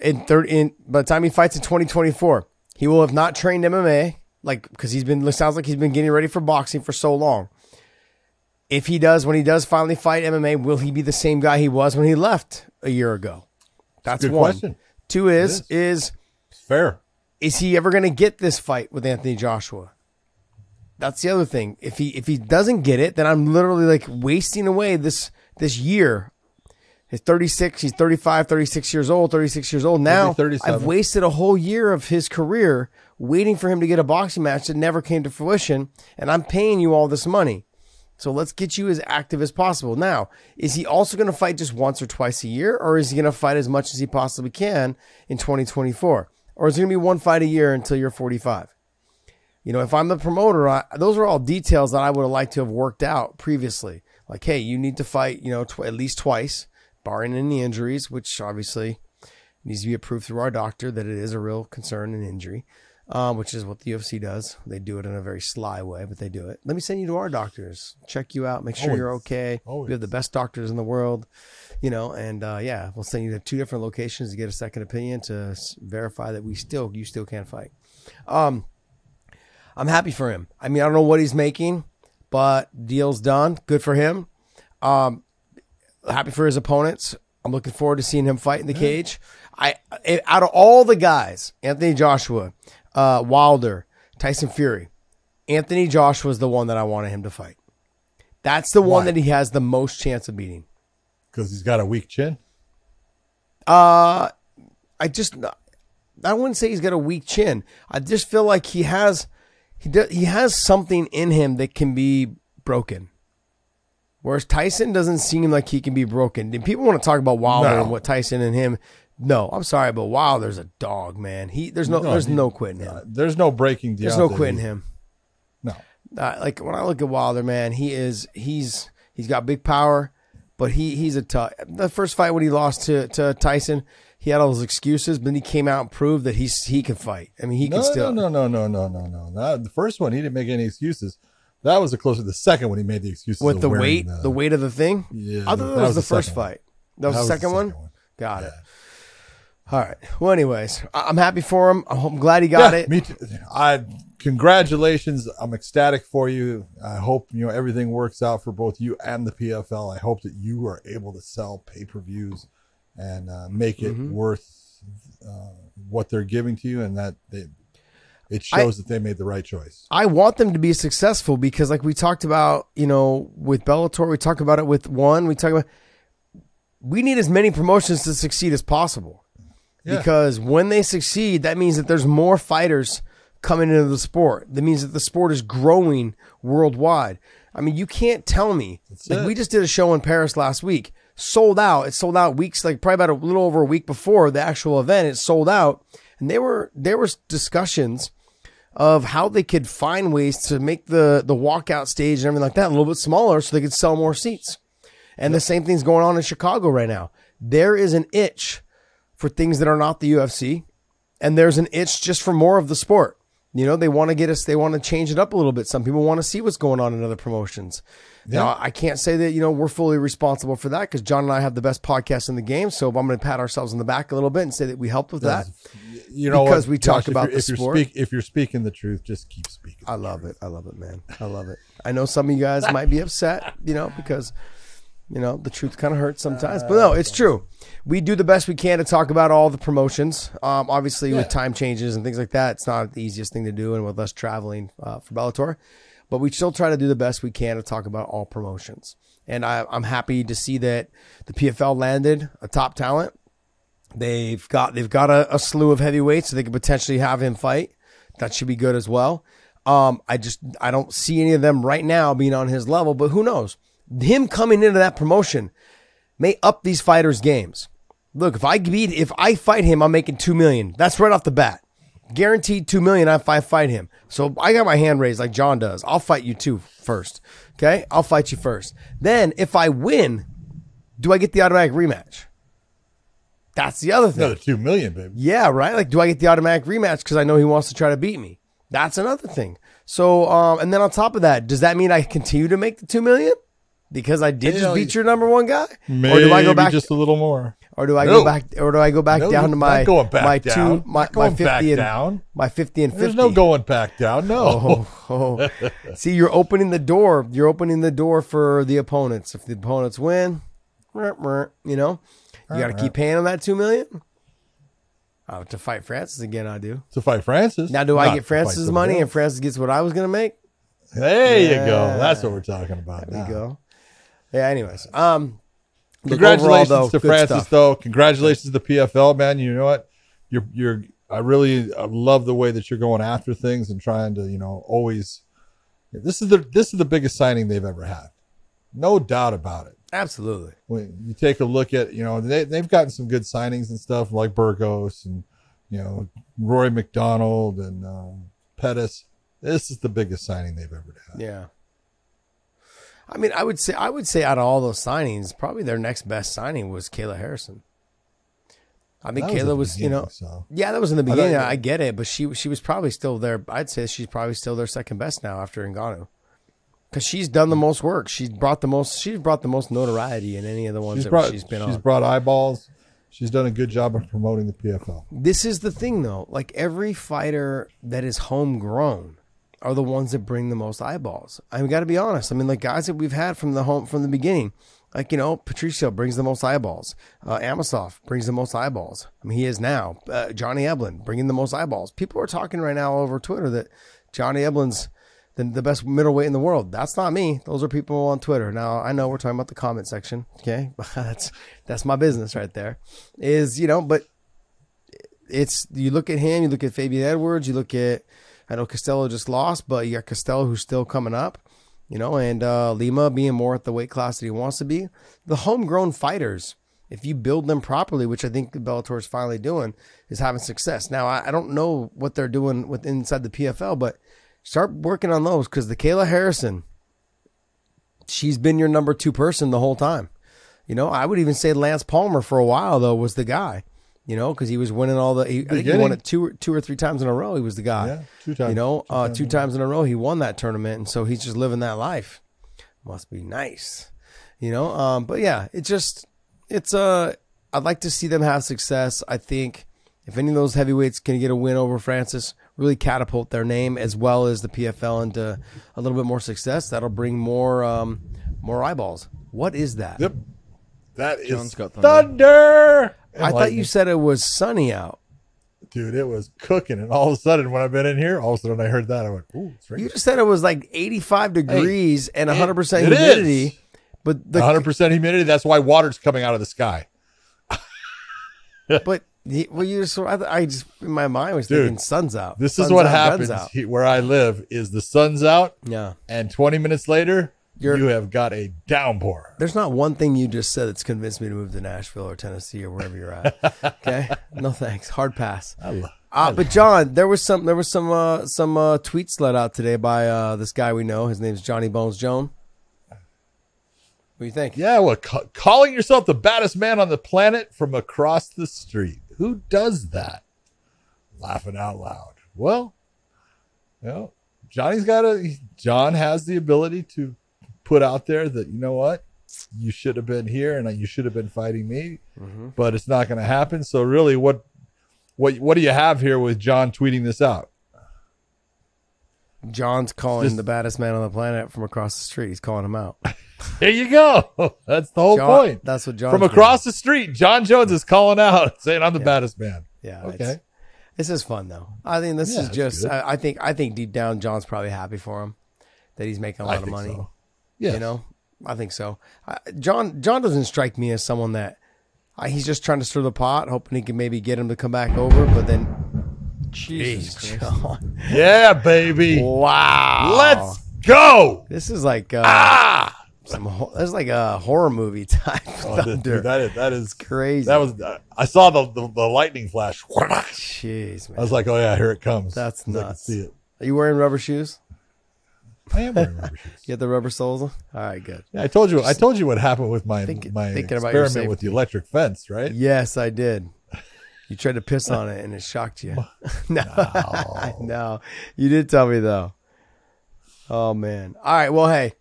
S3: in third? In by the time he fights in 2024, he will have not trained MMA, like because he's been. It sounds like he's been getting ready for boxing for so long. If he does, when he does finally fight MMA, will he be the same guy he was when he left a year ago? That's
S2: Good
S3: one.
S2: question.
S3: Two is is
S2: Fair.
S3: Is he ever going to get this fight with Anthony Joshua? That's the other thing. If he if he doesn't get it, then I'm literally like wasting away this this year. He's 36, he's 35, 36 years old, 36 years old. Now I've wasted a whole year of his career waiting for him to get a boxing match that never came to fruition, and I'm paying you all this money. So let's get you as active as possible. Now, is he also going to fight just once or twice a year, or is he going to fight as much as he possibly can in 2024? Or is it going to be one fight a year until you're 45? You know, if I'm the promoter, I, those are all details that I would have liked to have worked out previously. Like, hey, you need to fight, you know, tw- at least twice, barring any injuries, which obviously needs to be approved through our doctor that it is a real concern and injury, um, which is what the UFC does. They do it in a very sly way, but they do it. Let me send you to our doctors, check you out, make sure you're okay.
S2: Always.
S3: We have the best doctors in the world, you know, and uh, yeah, we'll send you to two different locations to get a second opinion to verify that we still you still can't fight. Um, I'm happy for him. I mean, I don't know what he's making, but deal's done. Good for him. Um, happy for his opponents. I'm looking forward to seeing him fight in the cage. I out of all the guys, Anthony Joshua, uh, Wilder, Tyson Fury, Anthony Joshua is the one that I wanted him to fight. That's the one that he has the most chance of beating.
S2: Because he's got a weak chin.
S3: Uh, I just I wouldn't say he's got a weak chin. I just feel like he has he does he has something in him that can be broken. Whereas Tyson doesn't seem like he can be broken. And people want to talk about Wilder
S2: No.
S3: and what Tyson and him. No, I'm sorry, but Wilder's a dog, man. He there's no, there's
S2: he-
S3: no quitting him.
S2: uh, there's no breaking.
S3: There's no quitting him.
S2: No.
S3: Uh, like when I look at Wilder, man, he is he's he's got big power, but he he's a tough. The first fight when he lost to to Tyson, he had all those excuses, but then he came out and proved that he's he can fight. I mean, he
S2: No,
S3: can still.
S2: no, no, no, no, no, no, no. The first one, he didn't make any excuses. That was the closer. The second one, he made the excuses
S3: With the weight, the, weight of the thing.
S2: Yeah,
S3: I thought that,
S2: that
S3: was, the
S2: the
S3: first
S2: one.
S3: fight. That was
S2: That
S3: the second one.
S2: one.
S3: Got it. All right. Well, anyways, I'm happy for him. I'm glad he got
S2: yeah,
S3: it.
S2: Me too. I congratulations. I'm ecstatic for you. I hope you know everything works out for both you and the PFL. I hope that you are able to sell pay per views and uh, make it
S3: Mm-hmm.
S2: worth uh, what they're giving to you, and that they, it shows that they made the right choice.
S3: I want them to be successful because, like we talked about, you know, with Bellator, we talked about it with one. We talk about we need as many promotions to succeed as possible
S2: Yeah.
S3: because when they succeed, that means that there's more fighters coming into the sport. That means that the sport is growing worldwide. I mean, you can't tell me like we just did a show in Paris last week, sold out. It sold out weeks like probably about a little over a week before the actual event. It sold out, and there were there was discussions of how they could find ways to make the the walkout stage and everything like that a little bit smaller so they could sell more seats. And the same thing's going on in Chicago right now. There is an itch for things that are not the UFC, and there's an itch just for more of the sport. You know, they want to get us, they want to change it up a little bit. Some people want to see what's going on in other promotions. Now, I can't say that, you know, we're fully responsible for that because John and I have the best podcast in the game. So I'm going to pat ourselves on the back a little bit and say that we helped with that.
S2: You know,
S3: Because
S2: what,
S3: we talk about the sport.
S2: speak- if you're speaking the truth, just keep speaking.
S3: I love it. I love it, man. I love it. I know some of you guys might be upset, you know, because you know the truth kind of hurts sometimes. But no, it's true. We do the best we can to talk about all the promotions. Um, obviously, with time changes and things like that, it's not the easiest thing to do, and with us traveling uh, for Bellator. But we still try to do the best we can to talk about all promotions. And I, I'm happy to see that the PFL landed a top talent. They've got they've got a, a slew of heavyweights, so they could potentially have him fight. That should be good as well. Um, I just I don't see any of them right now being on his level, but who knows? Him coming into that promotion may up these fighters' games. Look, if I beat if I fight him, I'm making two million. That's right off the bat. Guaranteed two million if I fight him. So I got my hand raised like John does. I'll fight you too first. Okay? I'll fight you first. Then if I win, do I get the automatic rematch? That's the other thing.
S2: Another two million, baby.
S3: Yeah, right. Like, do I get the automatic rematch because I know he wants to try to beat me? That's another thing. So, um, and then on top of that, does that mean I continue to make the two million because I did just
S2: Hell,
S3: beat your number one guy,
S2: Maybe
S3: or do I go back?
S2: just a little more?
S3: or do I
S2: No.
S3: go back? Or do I go back
S2: No,
S3: down to my
S2: going back
S3: my
S2: down.
S3: my,
S2: going
S3: my fifty
S2: back
S3: and
S2: down.
S3: my fifty and fifty?
S2: There's no going back down. No.
S3: Oh, oh. <laughs> see, you're opening the door. You're opening the door for the opponents. If the opponents win, you know, you got to keep paying them that two million. Oh, to fight Francis again, I do.
S2: to fight Francis.
S3: Now, do I get
S2: to fight
S3: Francis's money and. Francis gets what I was going to make?
S2: There you go. That's what we're talking about.
S3: There
S2: now.
S3: you go. Yeah. Anyways, um,
S2: Congratulations
S3: overall, though,
S2: to Francis,
S3: stuff.
S2: though. Congratulations to the PFL, man. You know what? You're you're. I really I love the way that you're going after things and trying to, you know, always. This is the this is the biggest signing they've ever had, no doubt about it.
S3: Absolutely.
S2: When you take a look at, you know, they they've gotten some good signings and stuff like Burgos and you know Rory MacDonald and um, Pettis. This is the biggest signing they've ever had.
S3: Yeah. I mean, I would say I would say out of all those signings, probably their next best signing was Kayla Harrison. I mean,
S2: That was
S3: Kayla
S2: the
S3: was, you know,
S2: so.
S3: yeah, that was in the beginning. I, get it, but she she was probably still there. I'd say she's probably still their second best now after Ngannou, because she's done the most work. She's brought the most. She's brought the most notoriety in any of the ones
S2: She's
S3: that
S2: brought
S3: she's been
S2: she's
S3: on.
S2: She's brought eyeballs. She's done a good job of promoting the PFL.
S3: this is the thing though like every fighter that is homegrown are the ones that bring the most eyeballs. I got to be honest. I mean like guys that we've had from the home from the beginning like you know patricio brings the most eyeballs. Uh, Amosov brings the most eyeballs. I mean he is now. Uh, johnny Eblen bringing the most eyeballs. People are talking right now over twitter that johnny Eblen's the, the best middleweight in the world. That's not me. Those are people on twitter. Now i know we're talking about the comment section okay? <laughs> That's that's my business right there. Is you know but it's you look at him, you look at Fabian Edwards, you look at I know Costello just lost, but you got Costello who's still coming up, you know, and uh, Lima being more at the weight class that he wants to be. The homegrown fighters, if you build them properly, which I think Bellator is finally doing, is having success. Now I, I don't know what they're doing with inside the PFL, but start working on those because the Kayla Harrison, she's been your number two person the whole time. You know, I would even say Lance Palmer for a while though was the guy. You know, because he was winning all the. He, I think he won it two, two or three times in a row. He was the guy.
S2: Yeah, two times.
S3: You know,
S2: Two
S3: uh,
S2: times
S3: two
S2: in a
S3: times in a row he won that tournament, and so he's just living that life. Must be nice, you know. Um, but yeah, it just it's uh I'd like to see them have success. I think if any of those heavyweights can get a win over Francis, really catapult their name as well as the PFL into a little bit more success, that'll bring more um, more eyeballs. What is that?
S2: Yep. That is
S4: John's got
S2: thunder.
S4: thunder.
S3: I thought you said it was sunny out.
S2: dude, it was cooking, and all of a sudden, when I've been in here, all of a sudden I heard that. I went, "Ooh, it's
S3: You just said it was like 85 degrees and 100%
S2: it is.
S3: humidity. But the
S2: 100 percent humidity. That's why water's coming out of the sky.
S3: but well, you just I, I just in my mind was
S2: Dude,
S3: thinking sun's out.
S2: This
S3: Sun's
S2: is what
S3: out, guns
S2: happens
S3: out.
S2: he- where I live. Is the sun's out,
S3: Yeah.
S2: and 20 minutes later,
S3: You're-
S2: you have got a downpour.
S3: There's not one thing you just said that's convinced me to move to Nashville or Tennessee or wherever you're at. <laughs> Okay, no thanks, hard pass.
S2: I love.
S3: Uh, but John, there was some there was some uh, some uh, tweets let out today by uh, this guy we know. His name's Johnny Bones Jones. What do you think?
S2: Yeah, well, ca- calling yourself the baddest man on the planet from across the street. Who does that? Laughing out loud. Well, you know, Johnny's got a. John has the ability to put out there that you know what, you should have been here and you should have been fighting me, mm-hmm. but it's not going to happen. So really, what, what, what do you have here with John tweeting this out?
S3: John's calling
S2: Just-
S3: the baddest man on the planet from across the street. He's calling him out. <laughs>
S2: There you go. <laughs> That's the whole
S3: John-
S2: point.
S3: That's what John
S2: From across the street, Jon Jones is calling out, <laughs> saying, "I'm the baddest man."
S3: Yeah.
S2: Okay.
S3: This is fun though. I think this
S2: Yeah,
S3: is just. I, I think. I think deep down, John's probably happy for him that he's making a lot
S2: I
S3: of money.
S2: so. Yeah.
S3: You know, I think so. I, John. John doesn't strike me as someone that uh, he's just trying to stir the pot, hoping he can maybe get him to come back over. But then,
S4: Jesus.
S3: John. <laughs>
S2: Yeah, baby.
S3: Wow.
S2: Let's go.
S3: This is like uh,
S2: Ah.
S3: some. That's like a horror movie <laughs> type
S2: Oh, dude,
S3: thunder.
S2: that is that is
S3: Crazy.
S2: That was I saw the, the the lightning flash. I
S3: Jeez, man.
S2: was like, oh yeah, here it comes.
S3: That's
S2: 'Cause I
S3: nuts.
S2: see it.
S3: Are you wearing rubber shoes?
S2: I am wearing rubber shoes.
S3: You got the rubber soles? All right, good.
S2: Yeah, I told you. I told you what happened with my
S3: Think-
S2: my experiment with the electric fence, right?
S3: Yes, I did. You tried to piss <laughs> on it and it shocked you. <laughs> no, <laughs> no, you did tell me though. Oh man. All right. Well, hey,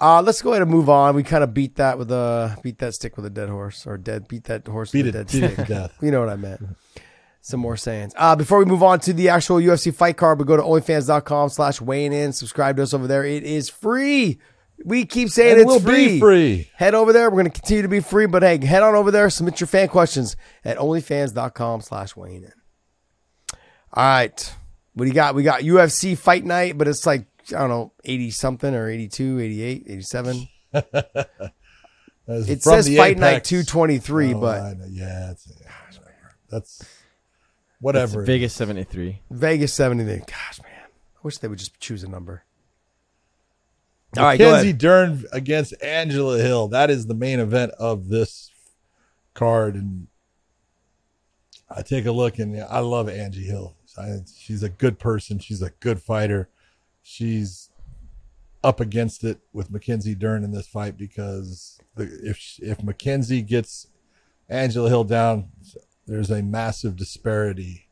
S3: uh, let's go ahead and move on. We kind of beat that with a beat that stick with a dead horse, or dead beat that horse
S2: Beat
S3: with
S2: it,
S3: a dead stick. You know what I meant. Some more sayings. Uh, before we move on to the actual UFC fight card, we go to onlyfans.com slash weighing in. Subscribe to us over there. It is free. We keep saying
S2: And
S3: it's free.
S2: be free.
S3: Head over there. We're going to continue to be free, but hey, head on over there. Submit your fan questions at onlyfans.com slash weighing in. All right. What do you got? We got UFC fight night, but it's like, I don't know, 80 something or 82, 88, 87. <laughs>
S2: That's
S3: It says fight night 223,
S2: Oh,
S3: but
S2: yeah, it's, that's whatever. it is.
S4: Vegas 73.
S3: Vegas 70. then- Gosh, man. I wish they would just choose a number. All right,
S2: Mackenzie. Dern against Angela Hill. That is the main event of this card, and I take a look, and I love Angie Hill. She's a good person. She's a good fighter. She's up against it with Mackenzie Dern in this fight because the, if if Mackenzie gets Angela Hill down, there's a massive disparity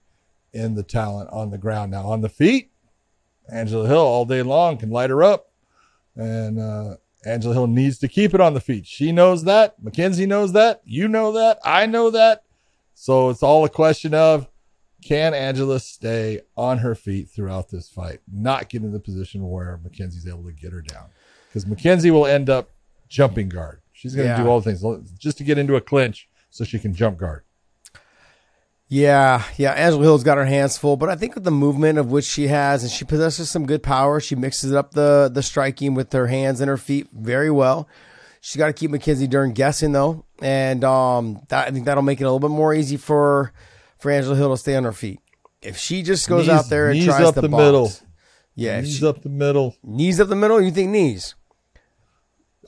S2: in the talent on the ground. Now on the feet, Angela Hill all day long can light her up and uh, Angela Hill needs to keep it on the feet. She knows that. Mackenzie knows that. You know that. I know that. So it's all a question of can Angela stay on her feet throughout this fight, not get in the position where Mackenzie's able to get her down, because Mackenzie will end up jumping guard. She's going to
S3: Yeah.
S2: do all the things just to get into a clinch so she can jump guard.
S3: Yeah, yeah. Angela Hill's got her hands full, but I think with the movement of which she has, and she possesses some good power. She mixes up the the striking with her hands and her feet very well. She's got to keep Mackenzie Dern guessing though, and um, that, I think that'll make it a little bit more easy for for Angela Hill to stay on her feet. If she just goes
S2: Knees-
S3: out there and tries
S2: up
S3: to
S2: the
S3: box,
S2: middle.
S3: yeah,
S2: Knees
S3: she-
S2: up the middle.
S3: knees up the middle. You think knees?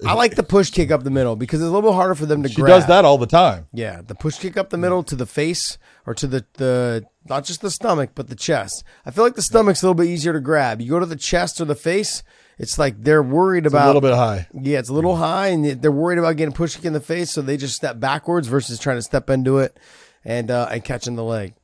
S3: I like the push kick up the middle because it's a little bit harder for them to grab.
S2: She
S3: grab.
S2: does that all the time.
S3: Yeah, the push kick up the middle to the face or to the, the not just the stomach, but the chest. I feel like the stomach's a little bit easier to grab. You go to the chest or the face, it's like they're worried
S2: It's
S3: about
S2: a little bit high.
S3: Yeah, it's a little high, and they're worried about getting push kick in the face, so they just step backwards versus trying to step into it and uh, and catching the leg.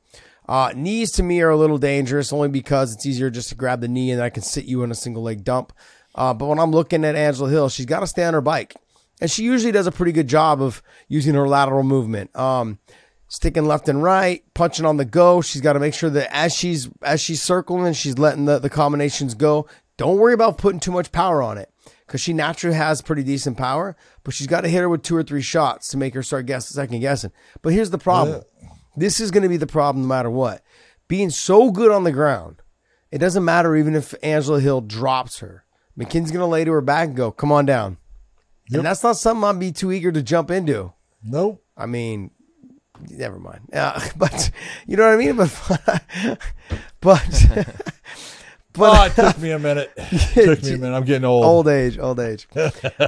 S3: Uh, knees to me are a little dangerous only because it's easier just to grab the knee and I can sit you in a single leg dump. Uh, but when I'm looking at Angela Hill, she's got to stay on her bike. and she usually does a pretty good job of using her lateral movement. Um, sticking left and right, punching on the go. She's got to make sure that as she's as she's circling, she's letting the, the combinations go. Don't worry about putting too much power on it because she naturally has pretty decent power, but she's got to hit her with two or three shots to make her start guess second guessing. But here's the problem. This is going to be the problem no matter what. Being so good on the ground, it doesn't matter even if Angela Hill drops her. Mackenzie's going to lay to her back and go, come on down. And that's not something I'd be too eager to jump into.
S2: Nope.
S3: I mean, never mind. Uh, <laughs> but you know what I mean. But <laughs> but <laughs> but
S2: oh, it took me a minute. It took me a minute. I'm getting old.
S3: old age, old age.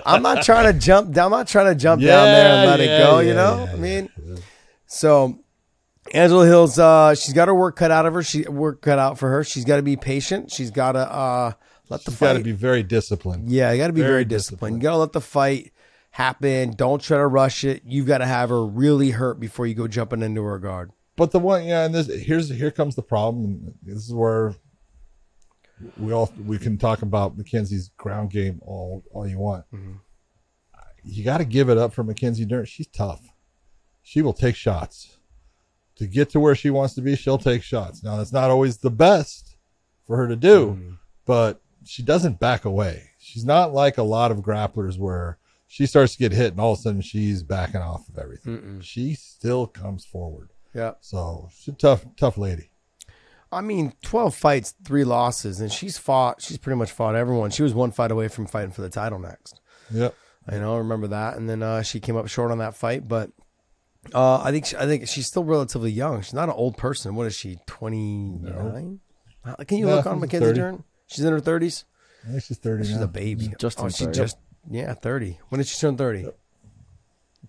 S3: I'm not trying to jump. Down. I'm not trying to jump down there and
S2: Yeah,
S3: let it
S2: yeah,
S3: go. You know,
S2: yeah,
S3: I mean, so Angela Hill's uh, she's got her work cut out of her. She work cut out for her. She's got to be patient. She's got to uh, let the fight.
S2: got to be very disciplined.
S3: Yeah, you got to be very,
S2: Very
S3: disciplined.
S2: disciplined.
S3: You got to let the fight happen. Don't try to rush it. You've got to have her really hurt before you go jumping into her guard.
S2: But the one, yeah, and this here's here comes the problem. This is where we all we can talk about Mackenzie's ground game all all you want. Mm-hmm. You got to give it up for Mackenzie Dern. She's tough. She will take shots to get to where she wants to be. She'll take shots. Now that's not always the best for her to do, mm-hmm. but she doesn't back away. She's not like a lot of grapplers where she starts to get hit and all of a sudden she's backing off of everything. She still comes forward.
S3: Yeah.
S2: So she's a tough, tough lady.
S3: I mean, 12 fights, three losses, and she's fought, she's pretty much fought everyone. She was one fight away from fighting for the title next.
S2: Yep.
S3: I know, I remember that. And then uh, she came up short on that fight, but uh, I think she, I think she's still relatively young. She's not an old person. What is she, 29? Uh, Can you
S2: No,
S3: look on Mackenzie Dern? She's in her 30s.
S2: I think she's 30
S3: She's
S2: now.
S3: a baby.
S4: Just
S3: oh, she
S4: 30.
S3: just, yeah, 30. When did she turn 30?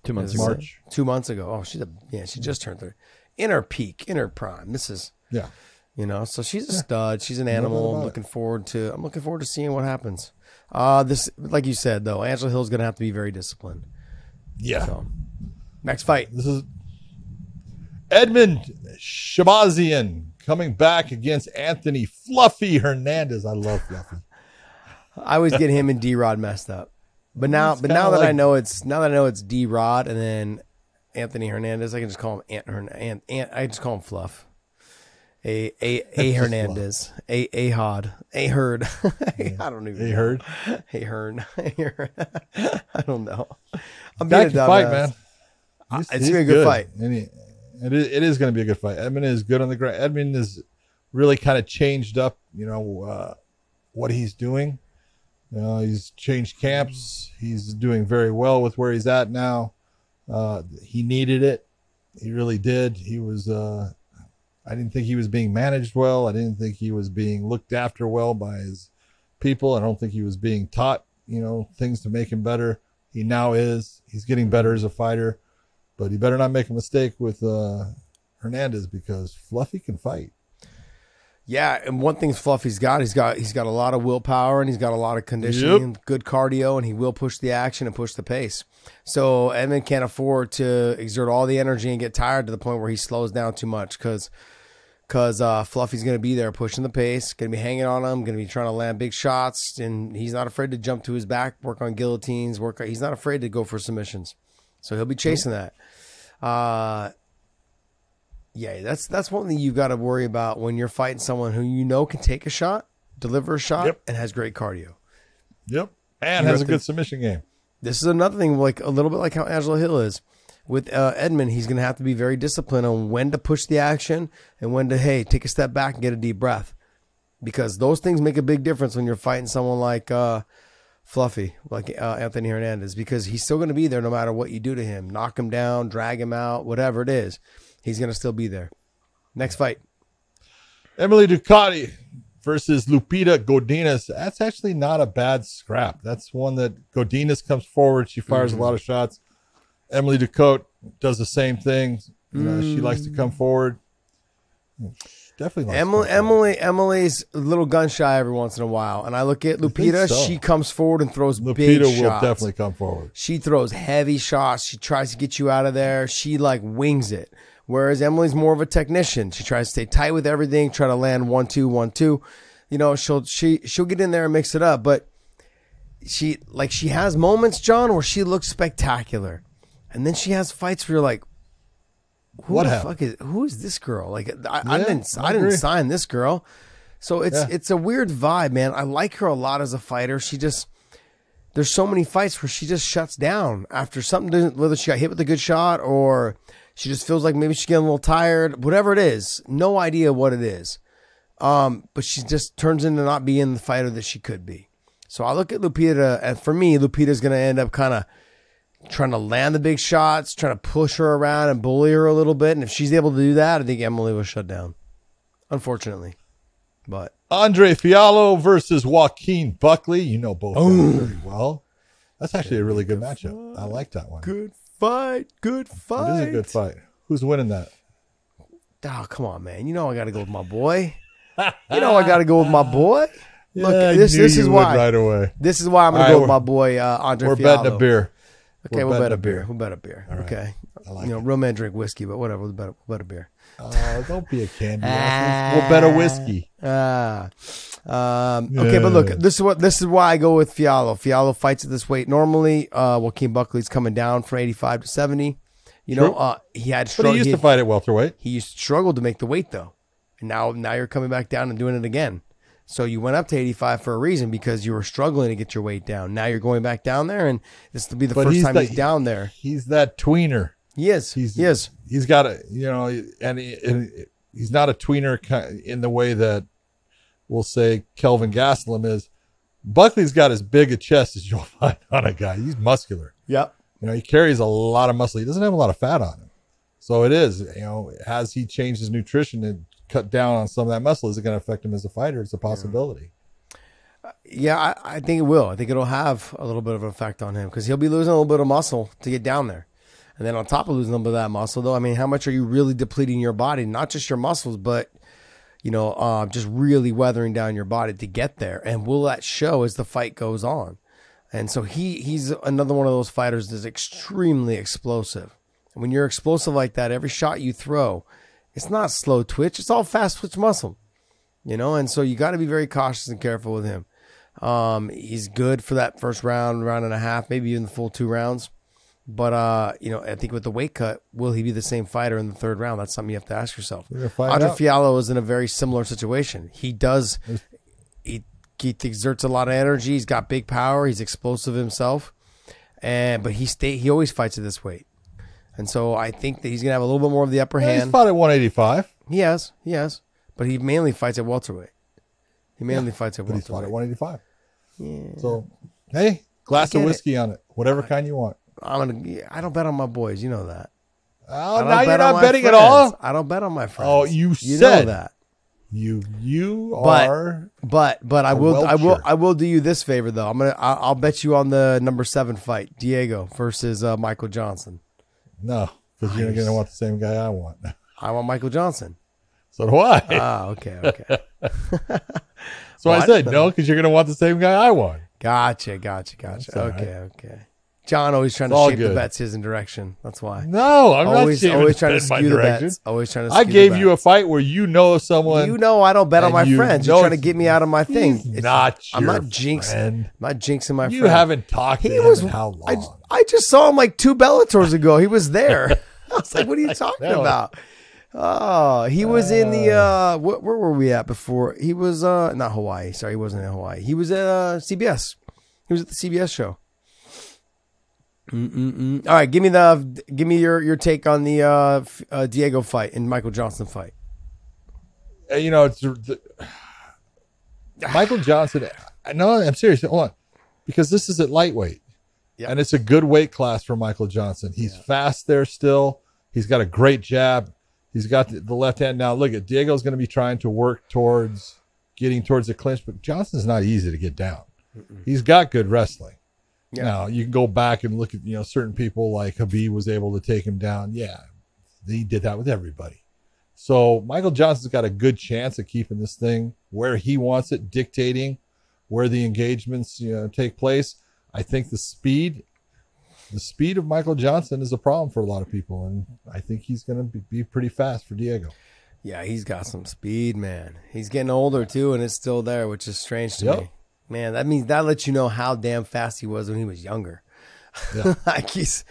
S4: Two months ago.
S2: March.
S3: Two months ago. Oh, she's a, yeah, she just turned 30. In her peak, in her prime. This is,
S2: Yeah.
S3: You know, so she's a stud. She's an animal. I'm
S2: it.
S3: looking forward to. I'm looking forward to seeing what happens. Uh this, like you said, though, Angela Hill's gonna have to be very disciplined.
S2: Yeah.
S3: So, next fight,
S2: This is Edmen Shahbazyan coming back against Anthony Fluffy Hernandez. I love Fluffy.
S3: I always get him and D Rod messed up, but now,
S2: It's
S3: but now that I know it's now that I know it's D Rod and then Anthony Hernandez, I can just call him Ant Hern. Ant, Ant I just call him Fluff. A a a <laughs> Hernandez, a a Hod, a Herd. <laughs> I don't even. Know.
S2: heard?
S3: A Hern. <laughs> I don't know. I'm being a
S2: can fight, man. He's-
S3: it's
S2: he's
S3: gonna be a good fight.
S2: It, is, it is going to be a good fight. Edmen is good on the ground. Edmen is really kind of changed up, you know, uh, what he's doing. You know, he's changed camps. He's doing very well with where he's at now. Uh, he needed it. He really did. He was. Uh, I didn't think he was being managed well. I didn't think he was being looked after well by his people. I don't think he was being taught, you know, things to make him better. He now is. He's getting better as a fighter, but he better not make a mistake with uh, Hernandez because Fluffy can fight.
S3: Yeah, and one thing's Fluffy's got he's got he's got a lot of willpower and he's got a lot of conditioning, good cardio, and he will push the action and push the pace. So Edmen can't afford to exert all the energy and get tired to the point where he slows down too much because because uh, Fluffy's going to be there pushing the pace, going to be hanging on him, going to be trying to land big shots, and he's not afraid to jump to his back, work on guillotines, work. He's not afraid to go for submissions, so he'll be chasing that. Uh, yeah, that's that's one thing you've got to worry about when you're fighting someone who you know can take a shot, deliver a shot,
S2: Yep.
S3: and has great cardio.
S2: Yep. And has a good submission game.
S3: This is another thing, like a little bit like how Angela Hill is. With uh, Edmen, he's going to have to be very disciplined on when to push the action and when to, hey, take a step back and get a deep breath. Because those things make a big difference when you're fighting someone like uh, Fluffy, like uh, Anthony Hernandez, because he's still going to be there no matter what you do to him. Knock him down, drag him out, whatever it is. He's going to still be there. Next fight.
S2: Emily Ducote versus Lupita Godinez. That's actually not a bad scrap. That's one that Godinez comes forward. She fires a lot of shots. Emily Ducote does the same thing. You know, She likes to come forward. Definitely likes
S3: Emily. Emily, Emily's a little gun shy every once in a while, and I look at Lupita.
S2: so.
S3: She comes forward and throws big shots.
S2: Lupita will definitely come forward.
S3: She throws heavy shots. She tries to get you out of there. She like wings it. Whereas Emily's more of a technician. She tries to stay tight with everything, try to land one two one two. You know, she'll she she'll get in there and mix it up, but she like she has moments, John, where she looks spectacular, and then she has fights where you're like, who
S2: What
S3: the
S2: happened?
S3: fuck is who is this girl? Like I, I didn't
S2: I
S3: I, didn't sign this girl. So it's
S2: Yeah.
S3: it's a weird vibe, man. I like her a lot as a fighter. She just there's so many fights where she just shuts down after something whether she got hit with a good shot or she just feels like maybe she's getting a little tired, whatever it is. No idea what it is. Um, but she just turns into not being the fighter that she could be. So I look at Lupita, and for me, Lupita's going to end up kind of trying to land the big shots, trying to push her around and bully her a little bit. And if she's able to do that, I think Emily will shut down. Unfortunately, but
S2: Andre Fialho versus Joaquin Buckley. You know both guys very well. That's actually a really good matchup. I like that one.
S3: good fight, good
S2: It
S3: fight.
S2: is a good fight. Who's winning that?
S3: Oh, come on, man! You know I got to go with my boy. You know I got to go with my boy. <laughs> Look,
S2: Yeah, I
S3: this this is why.
S2: right away.
S3: This is why I'm going
S2: All
S3: to
S2: right,
S3: go with my boy uh, Andre.
S2: We're
S3: Fialho.
S2: betting a beer.
S3: Okay, we'll bet a beer.
S2: beer.
S3: We'll bet a beer.
S2: right.
S3: Okay.
S2: I like
S3: you know,
S2: it.
S3: real men drink whiskey, but whatever. We'll bet, we'll bet a beer.
S2: Oh, don't be a candy. ass. we'll bet a whiskey.
S3: Ah. Um, okay, but look, this is what this is why I go with Fialho. Fialho fights at this weight normally. Uh, Joaquin Buckley's coming down from 85 to 70. You know, uh, he had
S2: But
S3: struggled.
S2: he used
S3: he,
S2: to fight at welterweight.
S3: he used to struggle to make the weight though, and now now you're coming back down and doing it again. So you went up to 85 for a reason because you were struggling to get your weight down. Now you're going back down there, and this will be the
S2: But
S3: first
S2: he's
S3: time
S2: the-
S3: he's down there.
S2: He's that tweener.
S3: He is.
S2: He's
S3: he is.
S2: He's got a you know, and, he, and he's not a tweener in the way that we'll say Kelvin Gastelum is. Buckley's got as big a chest as you'll <laughs> find on a guy. He's muscular.
S3: Yep.
S2: You know, he carries a lot of muscle. He doesn't have a lot of fat on him. So it is, you know, has he changed his nutrition and cut down on some of that muscle? Is it going to affect him as a fighter? It's a possibility.
S3: Yeah, I, I think it will. I think it'll have a little bit of an effect on him because he'll be losing a little bit of muscle to get down there. And then on top of losing a little bit of that muscle, though, I mean, how much are you really depleting your body? Not just your muscles, but you know, uh, just really weathering down your body to get there. And will that show as the fight goes on? And so he he's another one of those fighters that's extremely explosive. And when you're explosive like that, every shot you throw, it's not slow twitch; it's all fast twitch muscle. You know, and so you got to be very cautious and careful with him. Um, he's good for that first round, round and a half, maybe even the full two rounds. But uh, you know, I think with the weight cut, will he be the same fighter in the third round? That's something you have to ask yourself.
S2: We're gonna find
S3: Andre
S2: out.
S3: Fialho is in a very similar situation. He does he, he exerts a lot of energy. He's got big power. He's explosive himself, and but he stay he always fights at this weight, and so I think that he's gonna have a little bit more of the upper
S2: Yeah, he's
S3: hand.
S2: fought at 185,
S3: He has, he has, but he mainly fights at welterweight. He mainly fights at
S2: but he's fought at
S3: welterweight.
S2: 185. So, hey, glass of
S3: get
S2: whiskey on it, whatever kind you want.
S3: I'm gonna. I don't bet on my boys. You know that.
S2: Oh,
S3: don't
S2: now you're
S3: on
S2: not
S3: my
S2: betting at
S3: friends.
S2: all.
S3: I don't bet on my friends.
S2: Oh, you
S3: you
S2: said-
S3: know that.
S2: You you
S3: But-
S2: are
S3: But but I will I will
S2: Welcher.
S3: I will do you this favor though. I'm gonna I'll, I'll bet you on the number seven fight, Diego versus uh, Michael Johnson.
S2: No because you're going to want the same guy I want.
S3: I want Michael Johnson.
S2: So do I.
S3: Ah, okay, okay. <laughs> <laughs>
S2: so I
S3: what?
S2: said no because you're going to want the same guy I want.
S3: Gotcha, gotcha, gotcha.
S2: That's all right.
S3: Okay, okay. John always trying to
S2: all
S3: shape the bets his and direction. That's why.
S2: No, I'm
S3: always
S2: not
S3: always trying to skew the
S2: direction.
S3: bets. Always trying to.
S2: I gave you a fight where you know someone.
S3: You know I don't bet on my
S2: you
S3: friends. You're trying to get me out of my thing.
S2: He's not
S3: I'm not jinxing.
S2: friend.
S3: I'm not jinxing my
S2: you
S3: friend.
S2: haven't talked to
S3: He
S2: him
S3: was.
S2: in how long?
S3: I, I just saw him like two Bellators ago. He was there. <laughs> I was like, "What are you talking about?" Oh, he was in the. uh wh- Where were we at before? He was uh not Hawaii. Sorry, he wasn't in Hawaii. He was at uh, CBS. He was at the CBS show. Mm-mm-mm. All right, give me the give me your your take on the uh, uh Diego fight and Michael Johnson fight.
S2: Uh, you know, it's the, <sighs> Michael Johnson. No, I'm serious. Hold on, because this is at lightweight,
S3: Yeah.
S2: and it's a good weight class for Michael Johnson. He's fast there still. He's got a great jab. He's got the, the left hand. Now look at Diego's going to be trying to work towards getting towards the clinch, but Johnson's not easy to get down. He's got good wrestling.
S3: Yeah.
S2: Now you can go back and look at you know certain people like Khabib was able to take him down. Yeah, he did that with everybody. So Michael Johnson's got a good chance of keeping this thing where he wants it, dictating where the engagements you know take place. I think the speed, the speed of Michael Johnson is a problem for a lot of people, and I think he's going to be, be pretty fast for Diego.
S3: Yeah, he's got some speed, man. He's getting older too, and it's still there, which is strange to
S2: Yep.
S3: me. Man, that means that lets you know how damn fast he was when he was younger. Yeah. <laughs> like he's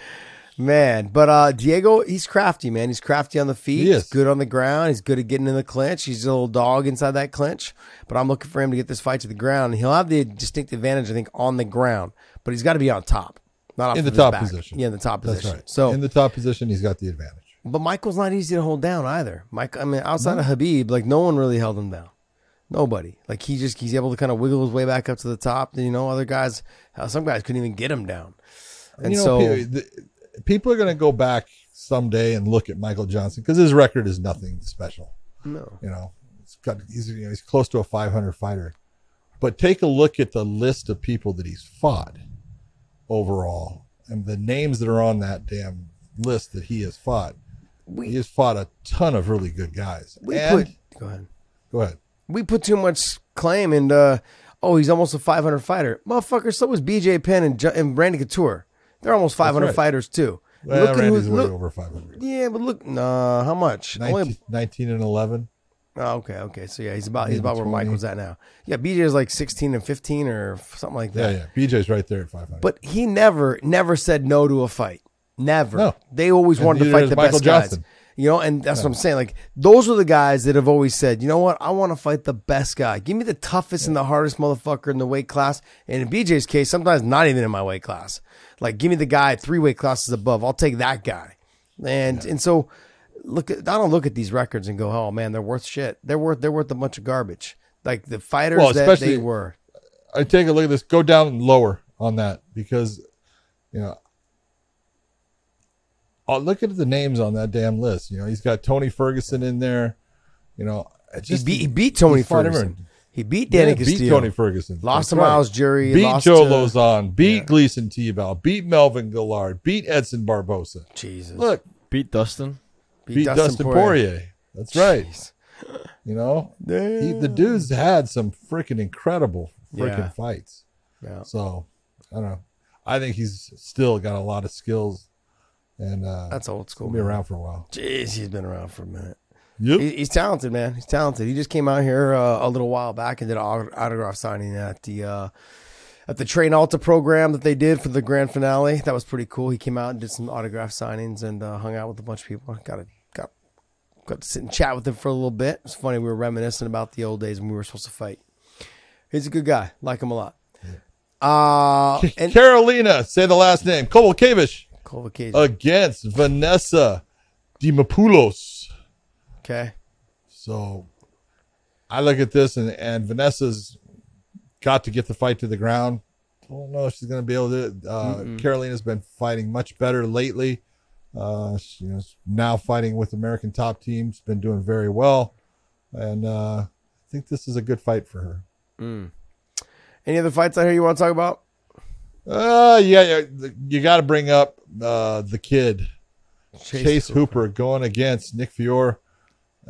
S3: man, but uh Diego, he's crafty, man. He's crafty on the feet.
S2: He
S3: He's good on the ground. He's good at getting in the clinch. He's a little dog inside that clinch. But I'm looking for him to get this fight to the ground. He'll have the distinct advantage, I think, on the ground. But he's got to be on top, not off
S2: In the top
S3: back.
S2: position.
S3: Yeah, in the top
S2: That's
S3: position.
S2: right.
S3: So
S2: in the top position, he's got the advantage.
S3: but Michael's not easy to hold down either. Mike, I mean, outside of Khabib, like no one really held him down. Nobody. Like he just he's able to kind of wiggle his way back up to the top. And you know, other guys, uh, some guys couldn't even get him down. And
S2: you know,
S3: so,
S2: pe- the- people are going to go back someday and look at Michael Johnson because his record is nothing special.
S3: no,
S2: You know, he's got he's you know, he's close to a 500 fighter, but take a look at the list of people that he's fought overall and the names that are on that damn list that he has fought.
S3: We-
S2: he has fought a ton of really good guys.
S3: we
S2: and
S3: put go ahead.
S2: go ahead.
S3: We put too much claim into. Uh, oh, he's almost a 500 fighter, motherfucker. So was BJ Penn and, Ju- and Randy Couture. They're almost 500
S2: right.
S3: fighters too.
S2: Well,
S3: look at
S2: Randy's
S3: who's
S2: way
S3: look.
S2: over 500.
S3: Yeah, but look, nah, how much?
S2: 19,
S3: Only
S2: 19 and 11.
S3: Oh, okay, okay. So yeah, he's about he's about where
S2: 20.
S3: Michael's at now. Yeah, BJ is like 16 and 15 or something like that.
S2: yeah. Yeah. BJ's right there at 500.
S3: But he never, never said no to a fight. Never.
S2: No.
S3: They always
S2: And
S3: wanted to fight the
S2: Michael
S3: best guys. You know, and that's what I'm saying. Like those are the guys that have always said, you know what, I want to fight the best guy. Give me the toughest and the hardest motherfucker in the weight class. And in BJ's case, sometimes not even in my weight class. Like give me the guy three weight classes above. I'll take that guy. And and so look at I don't look at these records and go, oh man, they're worth shit. They're worth they're worth a bunch of garbage. Like the fighters
S2: Well,
S3: that they were.
S2: I take a look at this. Go down lower on that because, you know, oh, look at the names on that damn list. You know, he's got Tony Ferguson in there. You know, it
S3: He beat, he beat Tony
S2: he's fought
S3: Ferguson.
S2: everyone.
S3: He beat Danny
S2: Yeah,
S3: Castillo.
S2: beat Tony Ferguson.
S3: Lost
S2: That's
S3: to
S2: right.
S3: Myles Jury.
S2: Beat
S3: lost
S2: Joe
S3: to-
S2: Lauzon. Beat Gleison Tibau. Beat Melvin Guillard. Beat Edson Barbosa.
S3: Jesus.
S2: Look,
S4: Beat Dustin.
S2: beat, Dustin, Poirier. That's right. You know, he, the dude's had some freaking incredible freaking
S3: Yeah.
S2: fights.
S3: Yeah.
S2: So I don't know. I think he's still got a lot of skills, and uh,
S3: That's old school.
S2: Be around for a while.
S3: Jeez, he's been around for a minute.
S2: Yep.
S3: He, he's talented, man. He's talented. He just came out here uh, a little while back and did an autograph signing at the uh, at the Train Alta program that they did for the grand finale. That was pretty cool. He came out and did some autograph signings and uh, hung out with a bunch of people. Got to got got to sit and chat with him for a little bit. It's funny. We were reminiscing about the old days when we were supposed to fight. He's a good guy. Like him a lot. Uh, <laughs> and
S2: Karolina, say the last name.
S3: Kowalkiewicz
S2: Against Vanessa Demopoulos.
S3: okay.
S2: So I look at this, and, and Vanessa's got to get the fight to the ground. I don't know if she's going to be able to. Uh, Karolina's been fighting much better lately. Uh, she, you know, now fighting with American top teams, been doing very well, and uh, I think this is a good fight for her.
S3: Any other fights out here you want to talk about?
S2: Uh, yeah, you got to bring up uh, the kid Chase, Hooper. going against Nick Fiore.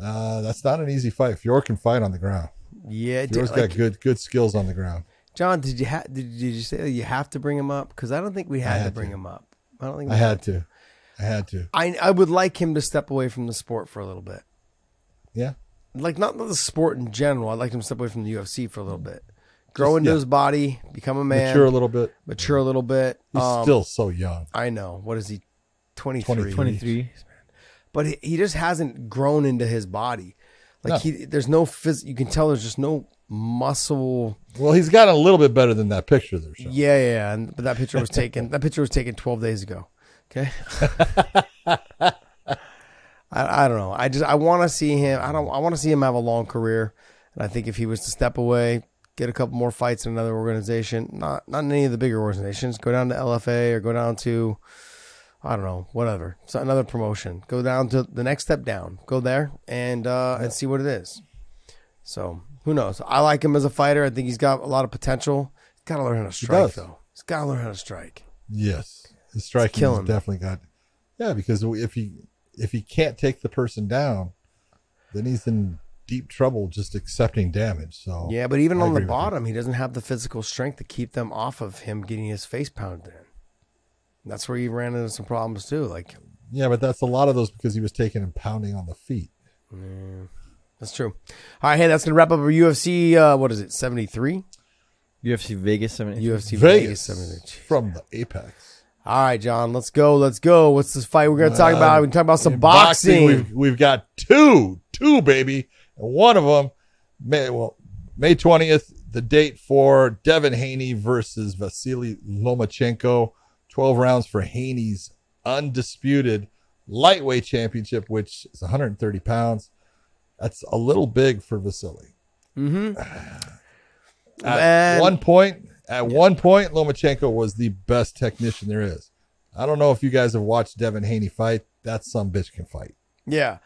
S2: Uh, that's not an easy fight. Fiore can fight on the ground.
S3: Yeah, it Fiore's like,
S2: got good good skills on the ground.
S3: John, did you ha- did, did you say you have to bring him up? Because I don't think we had, to bring
S2: to.
S3: him up. I don't think
S2: I
S3: we
S2: had to. I had to.
S3: I I would like him to step away from the sport for a little bit.
S2: Yeah.
S3: Like not, not the sport in general. I'd like him to step away from the UFC for a little bit. Grow into
S2: yeah.
S3: his body, become a man,
S2: Mature a little bit.
S3: mature a little bit.
S2: He's
S3: Um,
S2: still so young.
S3: I know. What is he? 23.
S2: 23.
S4: 23.
S3: But he, he just hasn't grown into his body. Like
S2: No.
S3: he there's no phys- you can tell there's just no muscle
S2: Well, he's gotten a little bit better than that picture there. Sean.
S3: Yeah, yeah, yeah. And, but that picture was taken. that picture was taken 12 days ago. Okay. <laughs> I, I don't know. I just I want to see him. I don't. I want to see him have a long career. And I think if he was to step away, get a couple more fights in another organization, not not in any of the bigger organizations, go down to LFA or go down to I don't know, whatever. So another promotion. Go down to the next step down. Go there and uh, and see what it is. So who knows? I like him as a fighter. I think he's got a lot of potential. He's got to learn how to strike
S2: does.
S3: though. He's got to learn how to strike.
S2: Yes, his striking
S3: killing
S2: definitely got. Yeah, because if he if he can't take the person down, then he's in deep trouble just accepting damage. So
S3: Yeah, but even
S2: I
S3: on the
S2: agree with you.
S3: bottom, he doesn't have the physical strength to keep them off of him getting his face pounded in. That's where he ran into some problems too. Like
S2: yeah, but that's a lot of those because he was taking and pounding on the feet.
S3: that's true. All right, hey, that's gonna wrap up our UFC. Uh, what is it? Seventy three.
S4: UFC Vegas 70.
S3: UFC
S2: Vegas,
S3: Vegas. 70.
S2: from the Apex.
S3: All right, John, let's go. Let's go. What's this fight we're going to talk about? We can talk about some
S2: In
S3: boxing.
S2: We've, we've got two, two, baby. And one of them, May, well, May 20th, the date for Devin Haney versus Vasily Lomachenko. 12 rounds for Haney's undisputed lightweight championship, which is 130 pounds. That's a little big for Vasily.
S3: mm-hmm. <sighs>
S2: At
S3: Man.
S2: one point, at one point, Lomachenko was the best technician there is. I don't know if you guys have watched Devin Haney fight. That some bitch can fight.
S3: Yeah.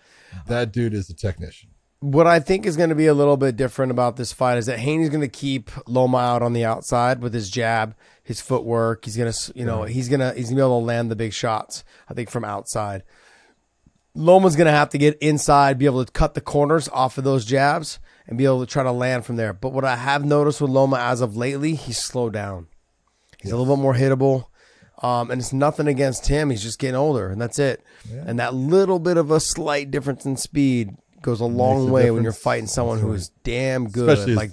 S2: That dude is a technician.
S3: What I think is going to be a little bit different about this fight is that Haney's going to keep Loma out on the outside with his jab, his footwork. He's going to, you know, he's going to he's going to be able to land the big shots. I think from outside. Loma's going to have to get inside, be able to cut the corners off of those jabs, and be able to try to land from there. But what I have noticed with Loma as of lately, he's slowed down. He's a little bit more hittable. Um, and it's nothing against him. He's just getting older, and that's it. And that little bit of a slight difference in speed goes a long
S2: a
S3: way when you're fighting someone who is damn good.
S2: Especially
S3: like,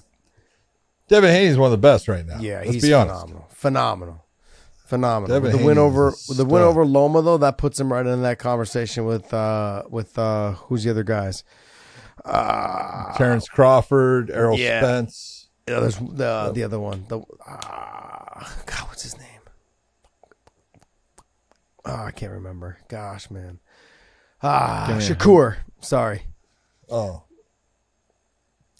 S2: Devin Haney is one of the best right now.
S3: yeah,
S2: Let's
S3: he's
S2: be honest.
S3: phenomenal, phenomenal, phenomenal.
S2: Devin
S3: the win over the win over Loma though, that puts him right in that conversation with uh with uh who's the other guys? Uh,
S2: Terrence Crawford, Errol
S3: Yeah.
S2: Spence.
S3: Yeah, there's the the other one. The uh, God, what's his name? Oh, I can't remember. Gosh, man. Ah, Shakur. Sorry,
S2: Oh,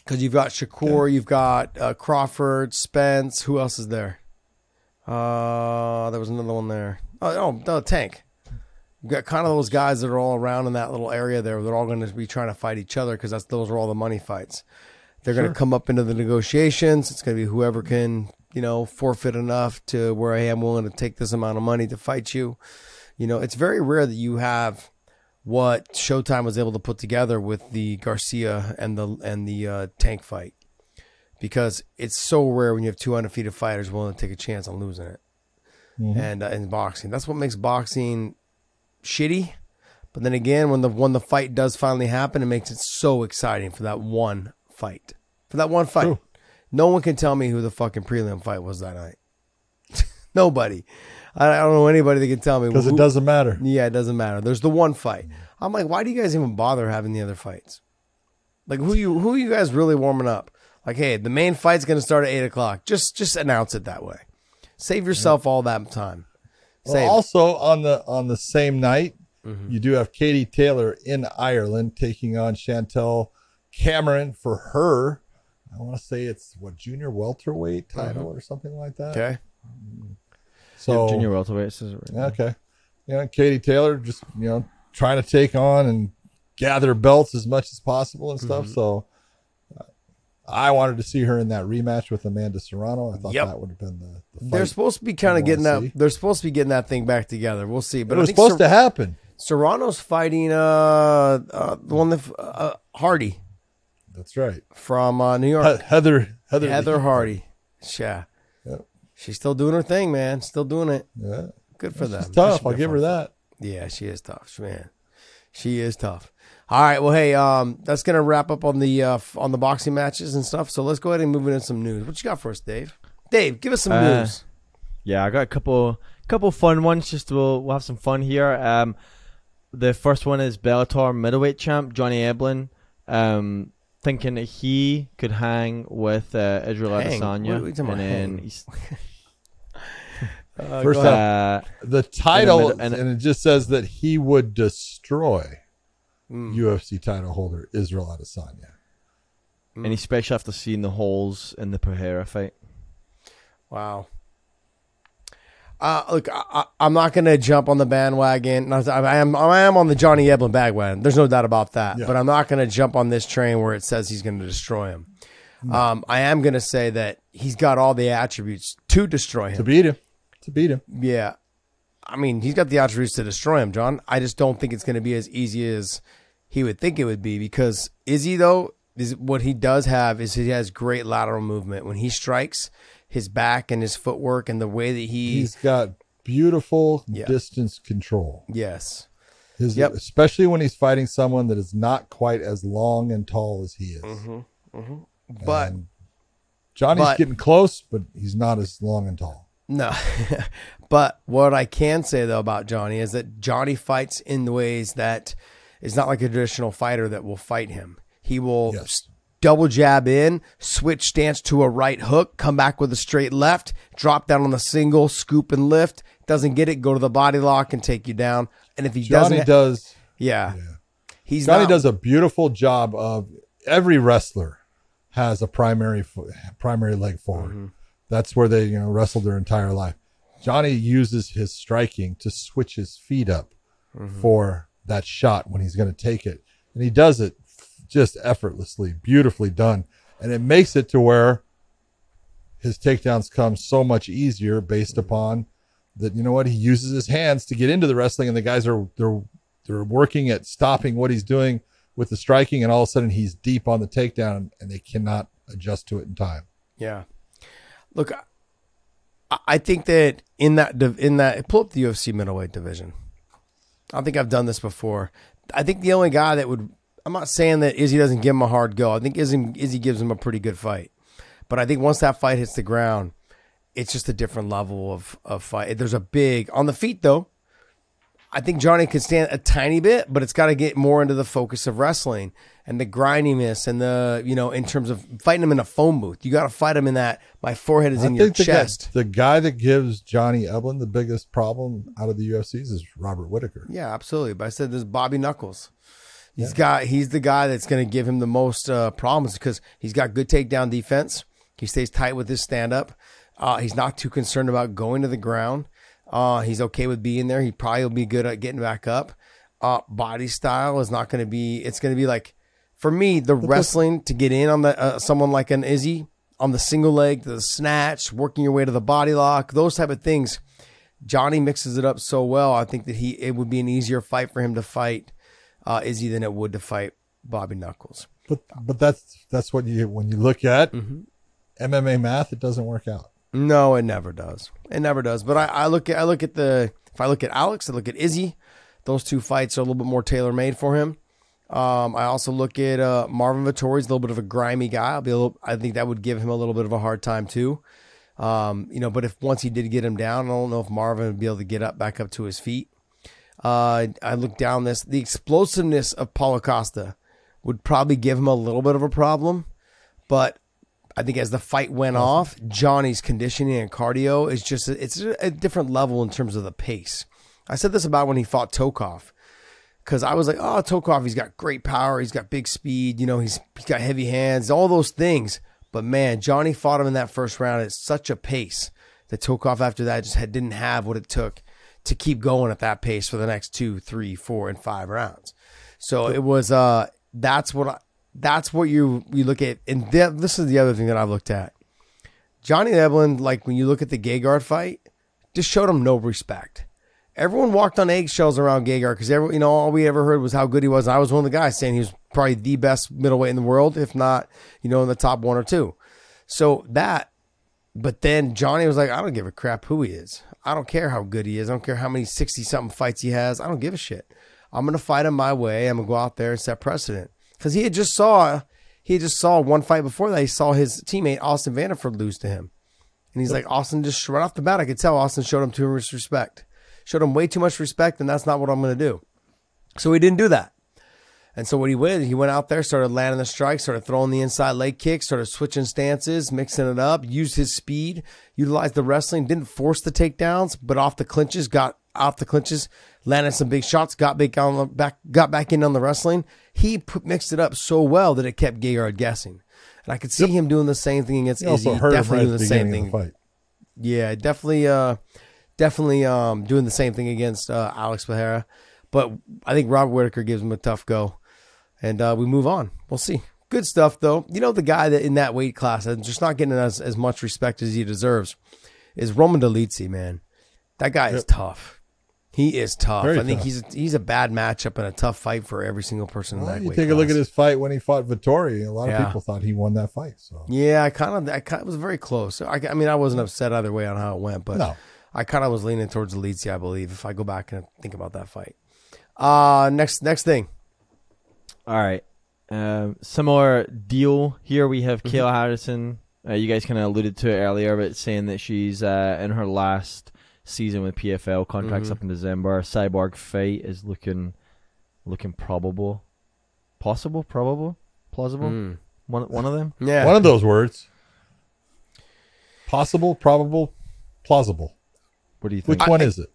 S3: because you've got Shakur, you've got uh, Crawford, Spence. Who else is there? Uh, there was another one there. Oh, oh, no, Tank. You've got kind of those guys that are all around in that little area there. They're all going to be trying to fight each other because that's those are all the money fights. They're going to come up into the negotiations. It's going to be whoever can, you know, forfeit enough to where I am willing to take this amount of money to fight you. You know, it's very rare that you have what Showtime was able to put together with the Garcia and the and the uh, Tank fight because it's so rare when you have two undefeated fighters willing to take a chance on losing it. And uh, in boxing, that's what makes boxing shitty. But then again, when the when the fight does finally happen, it makes it so exciting for that one fight. For that one fight,
S2: True.
S3: no one can tell me who the fucking prelim fight was that night. <laughs> Nobody. I don't know anybody that can tell me
S2: because it doesn't matter.
S3: yeah, it doesn't matter. There's the one fight. I'm like, why do you guys even bother having the other fights? Like, who you who you guys really warming up? Like, hey, the main fight's gonna start at eight o'clock. Just just announce it that way. Save yourself all that time.
S2: Well, also on the on the same night,
S3: Mm-hmm.
S2: you do have Katie Taylor in Ireland taking on Chantel Cameron for her. I want to say it's what junior welterweight title or something like that.
S3: Mm-hmm. okay.
S2: So
S4: Junior welterweight says right now.
S2: Okay. You know, Katie Taylor just, you know, trying to take on and gather belts as much as possible and
S3: Mm-hmm.
S2: stuff. So uh, I wanted to see her in that rematch with Amanda Serrano. I thought
S3: Yep.
S2: that would have been the, the fight.
S3: They're supposed to be kind of getting that.
S2: see.
S3: They're supposed to be getting that thing back together. We'll see. But
S2: it
S3: I
S2: was supposed
S3: Ser-
S2: to happen.
S3: Serrano's fighting uh, uh the one that uh, Hardy
S2: That's right.
S3: from uh, New York.
S2: He- Heather Heather
S3: Heather Hardy. Yeah.
S2: Yep.
S3: She's still doing her thing, man. Still doing it.
S2: Yeah.
S3: Good for them.
S2: She's
S3: That
S2: tough. I'll give her that.
S3: Yeah, she is tough, man. She is tough. All right, well, hey, um, that's gonna wrap up on the uh, on the boxing matches and stuff. So let's go ahead and move into some news. What you got for us, Dave? Dave, give us some
S4: Uh,
S3: news.
S4: Yeah, I got a couple couple fun ones. Just we'll we'll have some fun here. Um, the first one is Bellator middleweight champ Johnny Eblen, um, thinking that he could hang with uh, Israel
S3: Hang?
S4: Adesanya,
S3: What are we
S4: and then he's, <laughs>
S3: Uh,
S2: First
S3: go
S2: up,
S3: ahead.
S4: uh,
S2: The title,
S4: And-
S2: and,
S4: and-
S2: it just says that he would destroy
S3: Mm.
S2: UFC title holder Israel Adesanya.
S4: and especially after seeing the holes in the Pereira fight.
S3: Wow. Uh, look, I, I, I'm not going to jump on the bandwagon. I I am, I am on the Johnny Eblen bandwagon. There's no doubt about that.
S2: Yeah.
S3: But I'm not going to jump on this train where it says he's going to destroy him. Um, I am going to say that he's got all the attributes to destroy him.
S2: To beat him. To beat him.
S3: Yeah. I mean, he's got the attributes to destroy him, John. I just don't think it's going to be as easy as he would think it would be because Izzy, though, is what he does have is he has great lateral movement. When he strikes, his back and his footwork and the way that he
S2: He's got beautiful
S3: Yeah.
S2: distance control.
S3: yes
S2: His,
S3: Yep.
S2: Especially when he's fighting someone that is not quite as long and tall as he is.
S3: Mm-hmm. but
S2: And Johnny's
S3: But-
S2: getting close, but he's not as long and tall.
S3: No. <laughs> but what I can say though about Johnny is that Johnny fights in the ways that is not like a traditional fighter that will fight him. He will
S2: Yes.
S3: Double jab in, switch stance to a right hook, come back with a straight left, drop down on the single, scoop and lift. Doesn't get it, go to the body lock and take you down. And if he
S2: Johnny
S3: doesn't,
S2: does.
S3: yeah, he's
S2: Johnny
S3: not,
S2: does a beautiful job of every wrestler has a primary primary leg forward.
S3: Mm-hmm.
S2: That's where they you know wrestled their entire life. Johnny uses his striking to switch his feet up
S3: Mm-hmm.
S2: for that shot when he's going to take it, and he does it just effortlessly, beautifully done, and it makes it to where his takedowns come so much easier based upon that. You know what? He uses his hands to get into the wrestling, and the guys are they're they're working at stopping what he's doing with the striking, and all of a sudden he's deep on the takedown, and they cannot adjust to it in time.
S3: Yeah. Look, I, think that in that in that pull up the UFC middleweight division. I think I've done this before. I think the only guy that would I'm not saying that Izzy doesn't give him a hard go. I think Izzy, Izzy gives him a pretty good fight. But I think once that fight hits the ground, it's just a different level of, of fight. There's a big on the feet though. I think Johnny can stand a tiny bit, but it's got to get more into the focus of wrestling and the grindiness and the you know in terms of fighting him in a phone booth. You got to fight him in that. My forehead is in your
S2: the
S3: chest.
S2: Guy, the guy that gives Johnny Eblen the biggest problem out of the UFCs is Robert Whitaker.
S3: Yeah, absolutely. But I said there's Bobby Knuckles. He's got he's the guy that's going to give him the most uh, problems because he's got good takedown defense. He stays tight with his stand up. Uh, he's not too concerned about going to the ground. Uh, he's okay with being there. He probably will be good at getting back up. Uh, body style is not going to be. It's going to be like for me the wrestling to get in on the uh, someone like an Izzy on the single leg, the snatch, working your way to the body lock, those type of things. Johnny mixes it up so well. I think that he it would be an easier fight for him to fight uh, Izzy than it would to fight Bobby Knuckles.
S2: But but that's that's what you when you look at
S3: Mm-hmm.
S2: MMA math, it doesn't work out.
S3: No, it never does. It never does. But I, I look at I look at the if I look at Alex, I look at Izzy. Those two fights are a little bit more tailor made for him. Um, I also look at uh, Marvin Vettori's a little bit of a grimy guy. I'll be a little, I think that would give him a little bit of a hard time too. Um, you know, but if once he did get him down, I don't know if Marvin would be able to get up back up to his feet. Uh, I look down this the explosiveness of Paulo Costa would probably give him a little bit of a problem, but I think as the fight went off, Johnny's conditioning and cardio is just it's a different level in terms of the pace. I said this about when he fought Tokov because I was like, oh, Tokov, he's got great power, he's got big speed, you know, he's he's got heavy hands, all those things. But man, Johnny fought him in that first round at such a pace that Tokov after that just had, didn't have what it took to keep going at that pace for the next two, three, four, and five rounds. So it was uh that's what I, that's what you you look at, and th- this is the other thing that I've looked at. Johnny Eblen, like when you look at the Gegard fight, just showed him no respect. Everyone walked on eggshells around Gegard because every you know all we ever heard was how good he was. And I was one of the guys saying he was probably the best middleweight in the world, if not you know in the top one or two. So that, but then Johnny was like, I don't give a crap who he is. I don't care how good he is. I don't care how many sixty something fights he has. I don't give a shit. I'm gonna fight him my way. I'm gonna go out there and set precedent because he had just saw he just saw one fight before that. He saw his teammate Austin Vanderford lose to him, and he's like, Austin just right off the bat, I could tell Austin showed him too much respect, showed him way too much respect, and that's not what I'm gonna do. So he didn't do that. And so what he did, he went out there, started landing the strikes, started throwing the inside leg kicks, started switching stances, mixing it up, used his speed, utilized the wrestling, didn't force the takedowns, but off the clinches, got off the clinches, landed some big shots, got back on the back, got back in on the wrestling. He put, mixed it up so well that it kept Gegard guessing. And I could see him doing the same thing against
S2: He
S3: Izzy, definitely
S2: right
S3: doing the
S2: the
S3: same thing.
S2: the fight.
S3: Yeah, definitely, uh, definitely um, doing the same thing against uh, Alex Pereira. But I think Robert Whitaker gives him a tough go, and uh, we move on. We'll see. Good stuff though. You know the guy that in that weight class and just not getting as, as much respect as he deserves is Roman Dolizzi. Man, that guy is tough. He is tough.
S2: Very
S3: I think
S2: tough.
S3: he's he's a bad matchup and a tough fight for every single person in that
S2: you
S3: weight
S2: take a look at his fight when he fought Vettori. A lot
S3: Yeah.
S2: of people thought he won that fight. So
S3: Yeah, I kind of, I kind of was very close. I, I mean, I wasn't upset either way on how it went, but
S2: No.
S3: I kind of was leaning towards Elite, I believe, if I go back and think about that fight. Uh next, next thing.
S4: All right. Um, similar deal here. We have Kayla Harrison Uh, you guys kind of alluded to it earlier, but saying that she's uh, in her last season with PFL, contracts
S3: Mhm.
S4: up in December. Cyborg fight is looking looking probable, possible, probable, plausible.
S3: Mm.
S4: One one of them.
S3: Yeah.
S2: One of those words. Possible, probable, plausible.
S4: What do you think?
S2: Which one is it?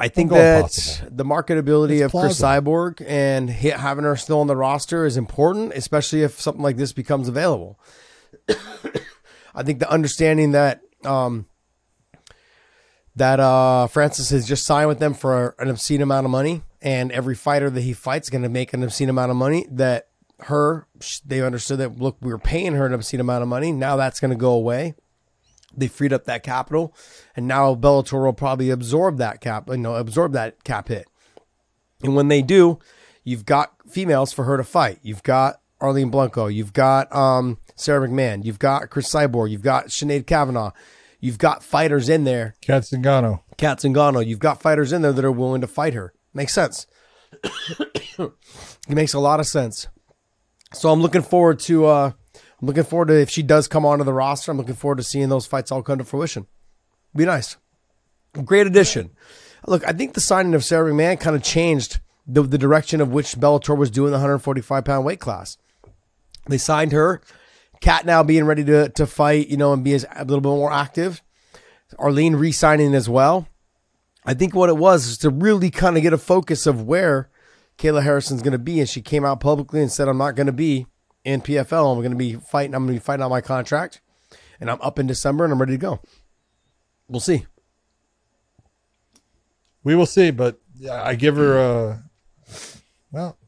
S3: I think that
S2: possible.
S3: the marketability
S2: It's
S3: of
S2: Cris.
S3: Cyborg and having her still on the roster is important, especially if something like this becomes available. <coughs> I think the understanding that um, that uh, Francis has just signed with them for an obscene amount of money, and every fighter that he fights is going to make an obscene amount of money. That her, they understood that look, we were paying her an obscene amount of money. Now that's going to go away. They freed up that capital, and now Bellator will probably absorb that cap, you know, absorb that cap hit. And when they do, you've got females for her to fight. You've got Arlene Blencowe. You've got um, Sara McMann. You've got Cris Cyborg. You've got Sinead Kavanagh. You've got fighters in there.
S2: Cat Zingano.
S3: Cat Zingano. You've got fighters in there that are willing to fight her. Makes sense. <coughs> it makes a lot of sense. So I'm looking forward to. Uh, I'm looking forward to if she does come onto the roster. I'm looking forward to seeing those fights all come to fruition. Be nice. Great addition. Look, I think the signing of Sara McMann kind of changed the, the direction of which Bellator was doing the 145 pound weight class. They signed her. Cat now being ready to, to fight, you know, and be as, a little bit more active. Arlene re signing as well. I think what it was is to really kind of get a focus of where Kayla Harrison's going to be. And she came out publicly and said, I'm not going to be in PFL. I'm going to be fighting. I'm going to be fighting out my contract. And I'm up in December and I'm ready to go. We'll see.
S2: We will see, but I give her a. Well,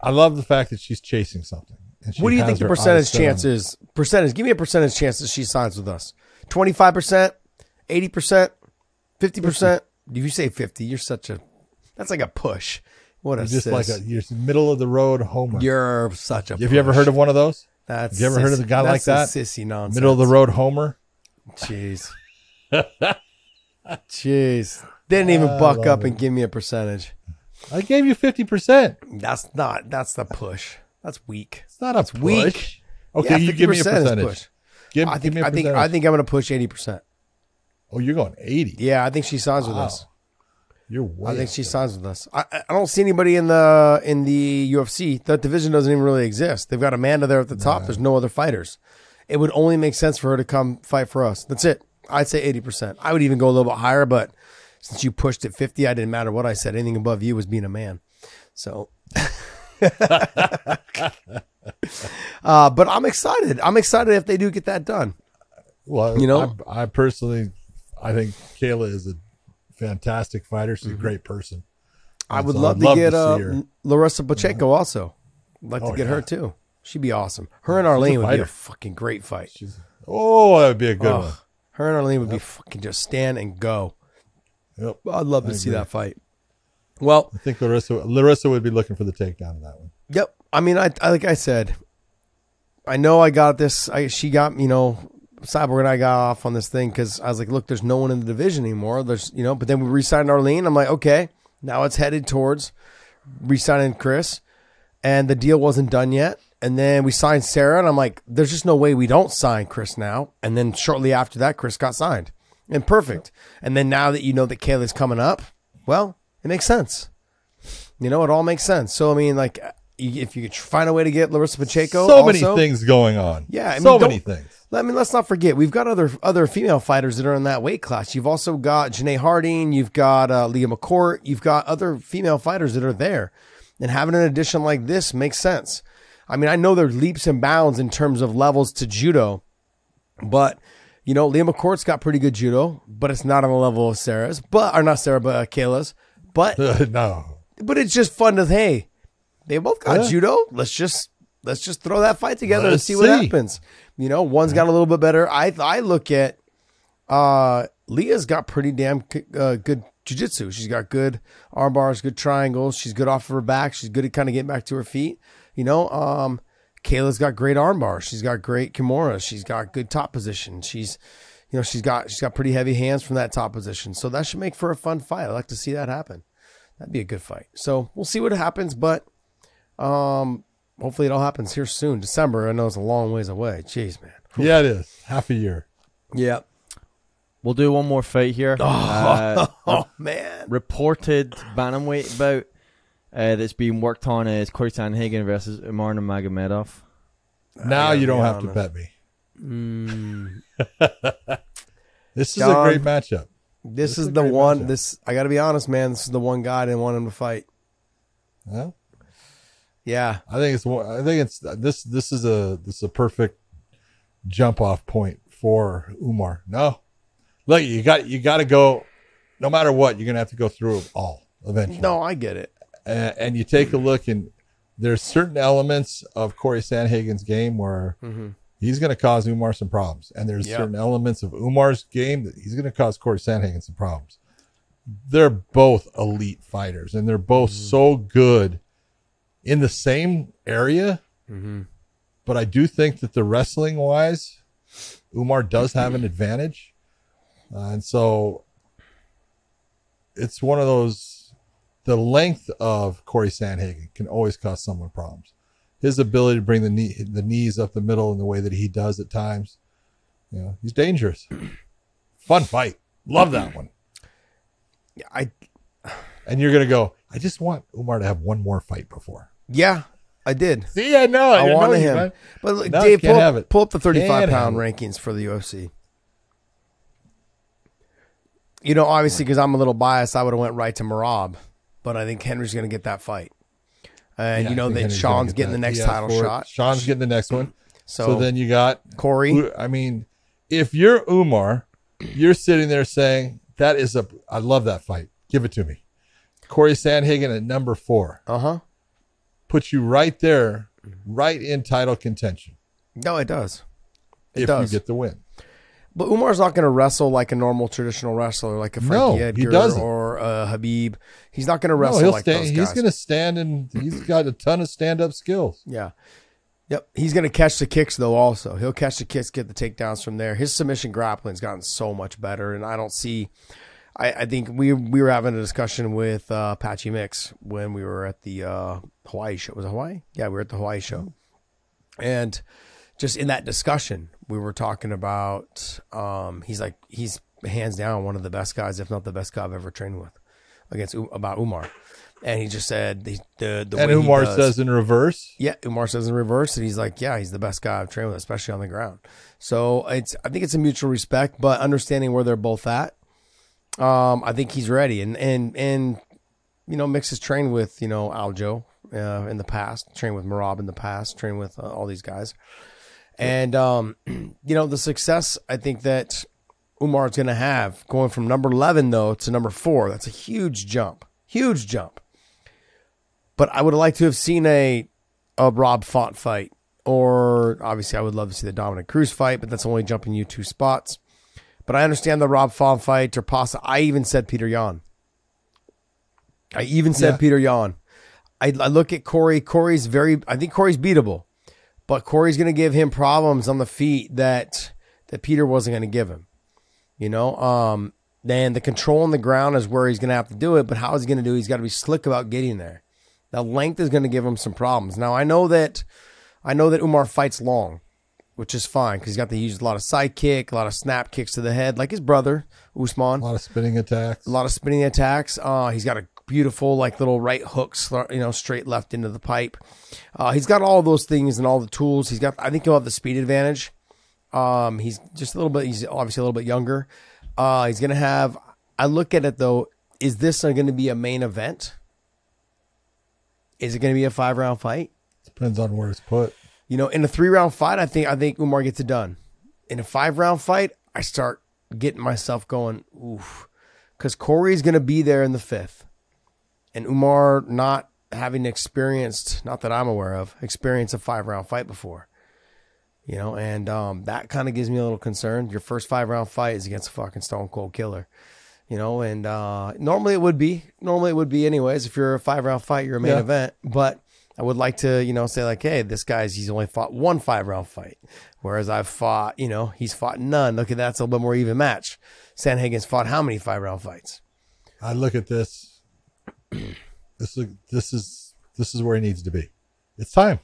S2: I love the fact that she's chasing something. and she
S3: What do you think the percentage
S2: set on
S3: chance
S2: it.
S3: is? Percentage. Give me a percentage chance that she signs with us. 25%, 80%, 50%. If you say 50, you're such a, that's like a push. What a
S2: You're just
S3: sis.
S2: like a you're middle of the road homer.
S3: You're such a
S2: Have you ever heard of one of those?
S3: That's
S2: Have you ever heard of a guy like that?
S3: sissy nonsense.
S2: Middle of the road homer.
S3: Jeez. <laughs> Jeez. Didn't even
S2: I
S3: buck up
S2: it.
S3: and give me a percentage.
S2: I gave you fifty percent.
S3: That's not, that's the push. That's weak.
S2: It's not a push.
S3: weak.
S2: Okay,
S3: Yeah,
S2: you give me a
S3: 50%
S2: percentage.
S3: push.
S2: Give,
S3: I
S2: give
S3: think,
S2: me a
S3: I think,
S2: percentage.
S3: I think I'm going to push 80%.
S2: Oh, you're going eighty.
S3: Yeah, I think she signs with us.
S2: You're.
S3: I think she signs with us. I, I don't see anybody in the in the UFC. That division doesn't even really exist. They've got Amanda there at the top. There's no other fighters. It would only make sense for her to come fight for us. That's it. I'd say eighty percent. I would even go a little bit higher, but since you pushed it fifty, I didn't matter what I said. Anything above you was being a man. So, <laughs> uh, but I'm excited. I'm excited if they do get that done.
S2: Well,
S3: You know?
S2: I, I personally, I think Kayla is a fantastic fighter. She's a great person.
S3: Mm-hmm. I would
S2: so
S3: love
S2: I'd
S3: to
S2: love
S3: get
S2: to
S3: uh. Larissa Pacheco also. I'd like
S2: Oh,
S3: to get
S2: yeah.
S3: her too. She'd be awesome. Her and Arlene would be a fucking great fight.
S2: She's oh, that would be a good
S3: Ugh.
S2: one.
S3: Her and Arlene would be fucking just stand and go.
S2: Yep.
S3: I'd love to
S2: I
S3: see
S2: agree.
S3: that fight. Well,
S2: I think Larissa Larissa would be looking for the takedown in that one.
S3: yep. I mean, I, I like I said, I know I got this. I she got you know, Cyborg and I got off on this thing because I was like, look, there's no one in the division anymore. There's you know, but then we re-signed Arlene. I'm like, okay, now it's headed towards re-signing Cris, and the deal wasn't done yet. And then we signed Sara, and I'm like, there's just no way we don't sign Cris now. And then shortly after that, Cris got signed, and perfect. And then now that you know that Kayla's coming up, well, it makes sense. You know, it all makes sense. So I mean, like, if you could find a way to get Larissa Pacheco,
S2: so many things going on.
S3: Yeah, I
S2: so many things.
S3: I mean, let's not forget we've got other other female fighters that are in that weight class. You've also got Janay Harding, you've got uh, Leah McCourt, you've got other female fighters that are there, and having an addition like this makes sense. I mean, I know there's leaps and bounds in terms of levels to judo, but you know, Leah McCourt's got pretty good judo, but it's not on the level of Sara's, but or not Sara, but uh, Kayla's. But <laughs>
S2: no,
S3: but it's just fun to hey, they both got
S2: Yeah.
S3: judo. Let's just let's just throw that fight together and
S2: Let's
S3: see what happens. You know, one's got a little bit better. I I look at uh Leah's got pretty damn uh, good jujitsu. She's got good arm bars, good triangles. She's good off of her back. She's good at kind of getting back to her feet. You know, um, Kayla's got great arm bars. She's got great kimura. She's got good top position. She's you know she's got she's got pretty heavy hands from that top position. So that should make for a fun fight. I like to see that happen. That'd be a good fight. So we'll see what happens, but um, hopefully it all happens here soon. December, I know it's a long ways away. Jeez, man.
S2: Yeah, it is half a year.
S3: Yeah.
S4: We'll do one more fight here. <laughs> Uh,
S3: Oh man.
S4: reported bantamweight bout uh, that's being worked on is Corey Sandhagen versus Umar Nurmagomedov.
S2: Now you don't
S3: be
S2: have to
S3: honest.
S2: bet me.
S3: Mm, <laughs>
S2: This is
S3: John,
S2: a great matchup.
S3: this
S2: This
S3: is
S2: is
S3: the one.
S2: matchup.
S3: This I got to be honest, man. This is the one guy I didn't want him to fight.
S2: Well,
S3: Yeah.
S2: I think it's one- I think it's this this is a this is a perfect jump off point for Umar. No, look, you got you got to go. No matter what, you're gonna have to go through it all eventually.
S3: No, I get it.
S2: and, and you take a look and there's certain elements of Corey Sandhagen's game where mm-hmm. he's going to cause Umar some problems, and there's
S3: Yeah.
S2: certain elements of Umar's game that he's going to cause Corey Sandhagen some problems. They're both elite fighters, and they're both mm-hmm. so good in the same area. But I do think that the wrestling wise, Umar does have an advantage, uh, and so it's one of those the length of Corey Sandhagen can always cause someone problems. His ability to bring the knee, the knees up the middle in the way that he does at times, you know, he's dangerous. Fun fight, love that one.
S3: Yeah, I
S2: And you're gonna go. I just want Umar to have one more fight before.
S3: yeah, I did.
S2: See, I know.
S3: I
S2: know
S3: wanted
S2: you,
S3: him.
S2: man.
S3: But look,
S2: No,
S3: Dave, pull,
S2: have
S3: up,
S2: it.
S3: pull up the 35
S2: Can't
S3: pound rankings for the UFC. You know, obviously, because I'm a little biased, I would have went right to Merab, but I think Henry's going to get that fight. And
S2: Yeah,
S3: you know that
S2: Henry's
S3: Sean's
S2: get
S3: getting
S2: that.
S3: the next
S2: asked
S3: title
S2: for
S3: shot.
S2: Sean's getting the next one.
S3: So,
S2: So, then you got
S3: Corey,
S2: I mean, if you're Umar, you're sitting there saying, That is a I love that fight. Give it to me. Corey Sandhagen at number four
S3: uh huh.
S2: puts you right there, right in title contention
S3: No, it does. It
S2: if
S3: does.
S2: you get the win.
S3: But Umar's not going to wrestle like a normal traditional wrestler, like a
S2: No,
S3: Frankie
S2: he
S3: Edgar
S2: doesn't.
S3: or a Khabib. He's not going to
S2: No,
S3: wrestle
S2: he'll
S3: like
S2: stand,
S3: those
S2: he's going to stand and he's got a ton of stand up skills.
S3: Yeah. Yep. He's going to catch the kicks, though, also. He'll catch the kicks, get the takedowns from there. His submission grappling's gotten so much better. And I don't see. I, I think we we were having a discussion with uh, Patchy Mix when we were at the uh, Hawaii show. Was it Hawaii? Yeah, we were at the Hawaii show. And just in that discussion, we were talking about. Um, he's like he's hands down one of the best guys, if not the best guy I've ever trained with, against about Umar. And he just said the the, the
S2: And Umar
S3: does-
S2: says in reverse,
S3: yeah, Umar says in reverse, and he's like, "Yeah, he's the best guy I've trained with, especially on the ground." So it's, I think it's a mutual respect, but understanding where they're both at. Um, I think he's ready, and and and you know, Mix has trained with you know Aljo uh, in the past, trained with Marab in the past, trained with uh, all these guys, and um, <clears throat> you know, the success I think that Umar's going to have going from number eleven though to number four. That's a huge jump, huge jump. But I would like to have seen a a Rob Font fight, or obviously I would love to see the Dominic Cruz fight, but that's only jumping you two spots. But I understand the Rob Font fight, or possibly I even said Peter Yan. I even said
S2: Yeah.
S3: Peter Yan. I, I look at Corey. Corey's very. I think Corey's beatable, but Corey's going to give him problems on the feet that that Peter wasn't going to give him. You know, um, then the control on the ground is where he's going to have to do it. But how is he going to do? it? He's got to be slick about getting there. The length is going to give him some problems. Now I know that I know that Umar fights long, which is fine because he's got to use a lot of side kick, a lot of snap kicks to the head, like his brother Usman.
S2: a lot of spinning attacks.
S3: A lot of spinning attacks. Uh, he's got a beautiful like little right hooks, you know, straight left into the pipe. Uh, he's got all those things and all the tools. He's got. I think he'll have the speed advantage. Um, he's just a little bit. He's obviously a little bit younger. Uh, he's gonna have. I look at it though. Is this going to be a main event? Is it going to be a five round fight?
S2: Depends on where it's put.
S3: You know, in a three round fight, I think I think Umar gets it done. In a five round fight, I start getting myself going, oof, because Corey's going to be there in the fifth, and Umar not having experienced, not that I'm aware of, experienced a five round fight before. You know, and um, that kind of gives me a little concern. Your first five round fight is against a fucking stone cold killer. You know, and uh, normally it would be, normally it would be anyways. If you're a five round fight, you're a main
S2: Yeah.
S3: event. But I would like to, you know, say like, hey, this guy's he's only fought one five round fight, whereas I've fought, you know, he's fought none. Look at that, it's a little bit more even match. Sandhagen's fought how many five round fights?
S2: I look at this. <clears throat> This is this is this is where he needs to be. It's time.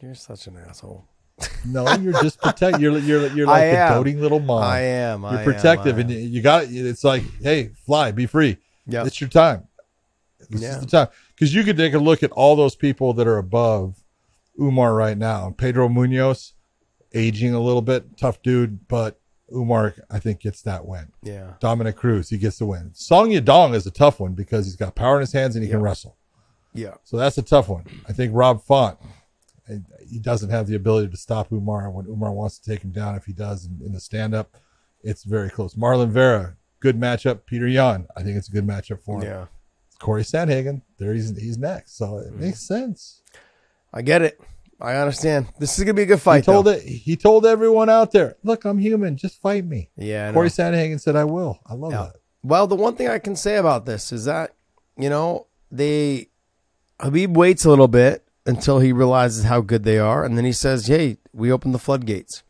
S3: You're such an asshole. <laughs>
S2: No, you're just protect. You're you're you're like a doting little mom.
S3: I am.
S2: You're
S3: am,
S2: protective,
S3: I
S2: and
S3: am.
S2: you got. it. It's like, hey, fly, be free.
S3: Yeah,
S2: It's your time. This
S3: Yeah.
S2: is the time because you could take a look at all those people that are above Umar right now. Pedro Munhoz, aging a little bit, tough dude, but Umar, I think, gets that win.
S3: Yeah.
S2: Dominic Cruz, he gets the win. Song Yadong is a tough one because he's got power in his hands and he can wrestle.
S3: Yeah.
S2: So that's a tough one. I think Rob Font, eh, he doesn't have the ability to stop Umar when Umar wants to take him down. If he does in, in the stand up, it's very close. Marlon Vera, good matchup. Peter Yan, I think it's a good matchup for him.
S3: Yeah.
S2: Corey Sandhagen, there he's he's next. So it mm-hmm. makes sense.
S3: I get it. I understand. This is gonna be a good fight.
S2: He told
S3: though.
S2: it. He told everyone out there, "Look, I'm human. Just fight me."
S3: Yeah. I know.
S2: Corey Sandhagen said, "I will." I love
S3: Yeah.
S2: that.
S3: Well, the one thing I can say about this is that, you know, they Khabib waits a little bit until he realizes how good they are, and then he says, "Hey, we open the floodgates."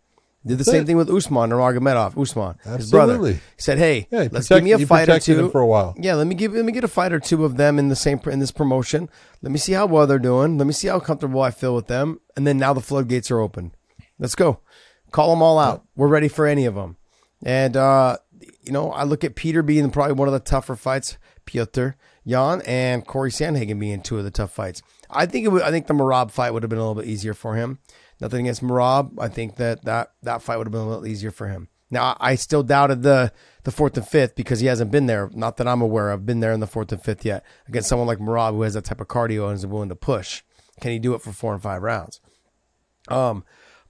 S3: Did the same thing with Usman Nurmagomedov. Usman, his brother. He said, "Hey,
S2: Yeah,
S3: let's
S2: protect-
S3: give me a fight or two
S2: for a while.
S3: Yeah, let me give let me get a fight or two of them in the same in this promotion. Let me see how well they're doing. Let me see how comfortable I feel with them, and then now the floodgates are open. Let's go, call them all out. We're ready for any of them. And uh, you know, I look at Peter being probably one of the tougher fights. Piotr Yan and Corey Sandhagen being two of the tough fights. I think it would, I think the Merab fight would have been a little bit easier for him. Nothing against Merab. I think that that, that fight would have been a little easier for him. Now I still doubted the the fourth and fifth because he hasn't been there. Not that I'm aware of. Been there in the fourth and fifth yet against someone like Merab who has that type of cardio and is willing to push. Can he do it for four and five rounds? Um,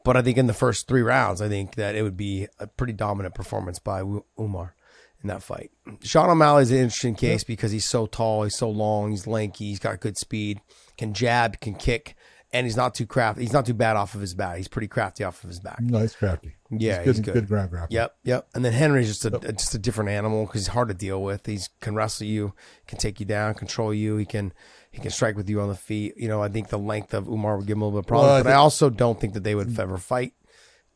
S3: but I think in the first three rounds, I think that it would be a pretty dominant performance by Umar in that fight. Sean O'Malley's an interesting case because he's so tall, he's so long, he's lanky, he's got good speed, can jab, can kick, and he's not too crafty. He's not too bad off of his back. He's pretty crafty off of his back.
S2: No, he's crafty.
S3: Yeah,
S2: he's
S3: he's
S2: good.
S3: good.
S2: Good ground grappling.
S3: Yep, yep. And then Henry's just a just a different animal because he's hard to deal with. He can wrestle you, can take you down, control you. He can he can strike with you on the feet. You know, I think the length of Umar would give him a little bit of problems,
S2: Well, I
S3: but I also don't think that they would ever fight,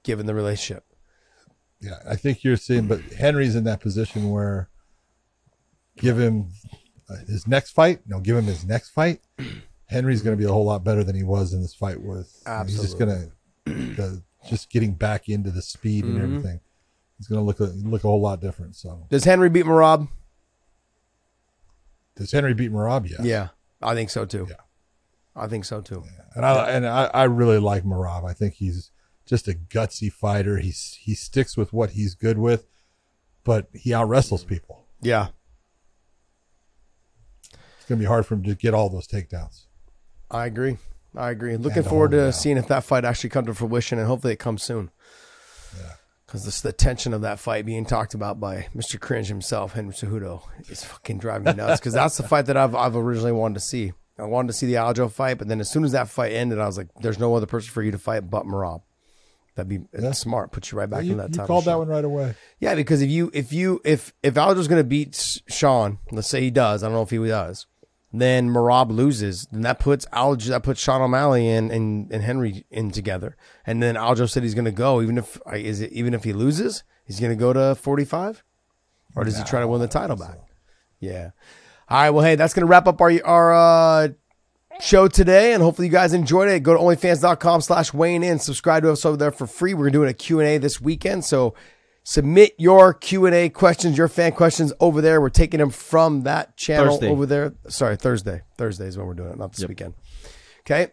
S3: given the relationship.
S2: Yeah, I think you're seeing, but Henry's in that position where give him uh, his next fight. No, give him his next fight. Henry's going to be a whole lot better than he was in this fight with. He's just going <clears throat> to just getting back into the speed
S3: Mm-hmm.
S2: and everything. He's going to look a, look a whole lot different. So
S3: Does Henry beat Merab?
S2: does Henry beat Merab? Yes.
S3: Yeah, I think so too.
S2: Yeah.
S3: I think so too.
S2: and I and I, I really like Merab. I think he's just a gutsy fighter. He's he sticks with what he's good with, but he out wrestles people.
S3: Yeah,
S2: It's going to be hard for him to get all those takedowns.
S3: I agree. I agree. Looking forward to seeing if that fight actually comes to fruition, and hopefully it comes soon. Yeah. Because this the tension of that fight being talked about by Mr. Cringe himself, Henry Cejudo, is fucking driving me nuts. Because that's the fight that I've I've originally wanted to see. I wanted to see the Aljo fight, but then as soon as that fight ended, I was like, "There's no other person for you to fight but Merab." That'd be
S2: Yeah.
S3: smart. Put you right back
S2: you
S3: in that
S2: you
S3: title
S2: called
S3: shot.
S2: that one right away.
S3: Yeah, because if you if you if if Aljo's gonna beat Sean, let's say he does, I don't know if he does, then Merab loses, then that puts Aljo that puts Sean O'Malley and and, and Henry in together, and then Aljo said he's gonna go even if is it even if he loses, he's gonna go to forty five, or does he try to win the title back? Yeah. All right. Well, hey, that's gonna wrap up our our uh, show today and hopefully you guys enjoyed it go to onlyfans.com slash weighing in subscribe to us over there for free we're doing a q&a this weekend so submit your q&a questions your fan questions over there we're taking them from that channel
S4: Thursday.
S3: over there sorry thursday thursday is when we're doing it not this weekend okay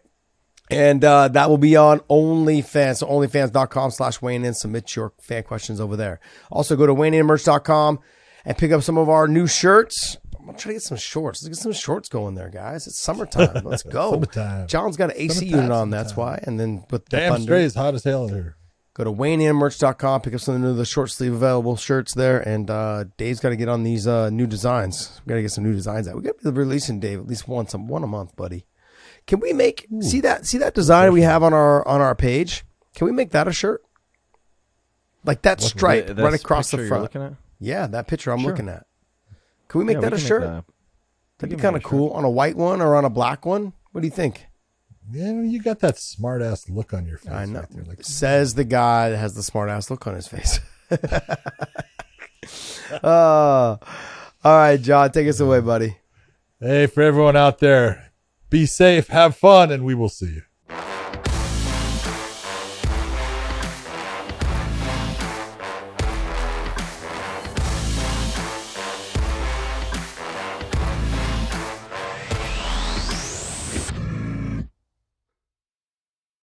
S3: and uh, that will be on OnlyFans. So onlyfans.com slash weighing in. Submit your fan questions over there. Also go to WeighingInMerch.com and pick up some of our new shirts. I'm gonna try to get some shorts. Let's get some shorts going there, guys. It's summertime. Let's <laughs> go.
S2: Summertime.
S3: John's got an AC
S2: Summertime,
S3: unit on, that's why. And then with the
S2: Damn
S3: thunder,
S2: straight is hot as hell in here.
S3: Go to WeighingInMerch.com, pick up some of the short sleeve available shirts there. And uh, Dave's got to get on these uh, new designs. We got to get some new designs out. We got to be releasing Dave at least once, one a month, buddy. Can we make see that see that design we have on our on our page? Can we make that a shirt? Like that stripe
S4: Th-
S3: right across the front. Yeah, that picture I'm
S4: Sure.
S3: looking at. Can we make
S4: Yeah,
S3: that
S4: we
S3: a shirt?
S4: that.
S3: That'd be kind of
S4: shirt.
S3: cool on a white one or on a black one. What do you think?
S2: Yeah, you got that smart ass look on your face.
S3: I know.
S2: Right there. Like,
S3: Says the guy that has the smart ass look on his face. <laughs> uh, all right, John, take us away, buddy.
S2: hey, for everyone out there, be safe, have fun, and we will see you.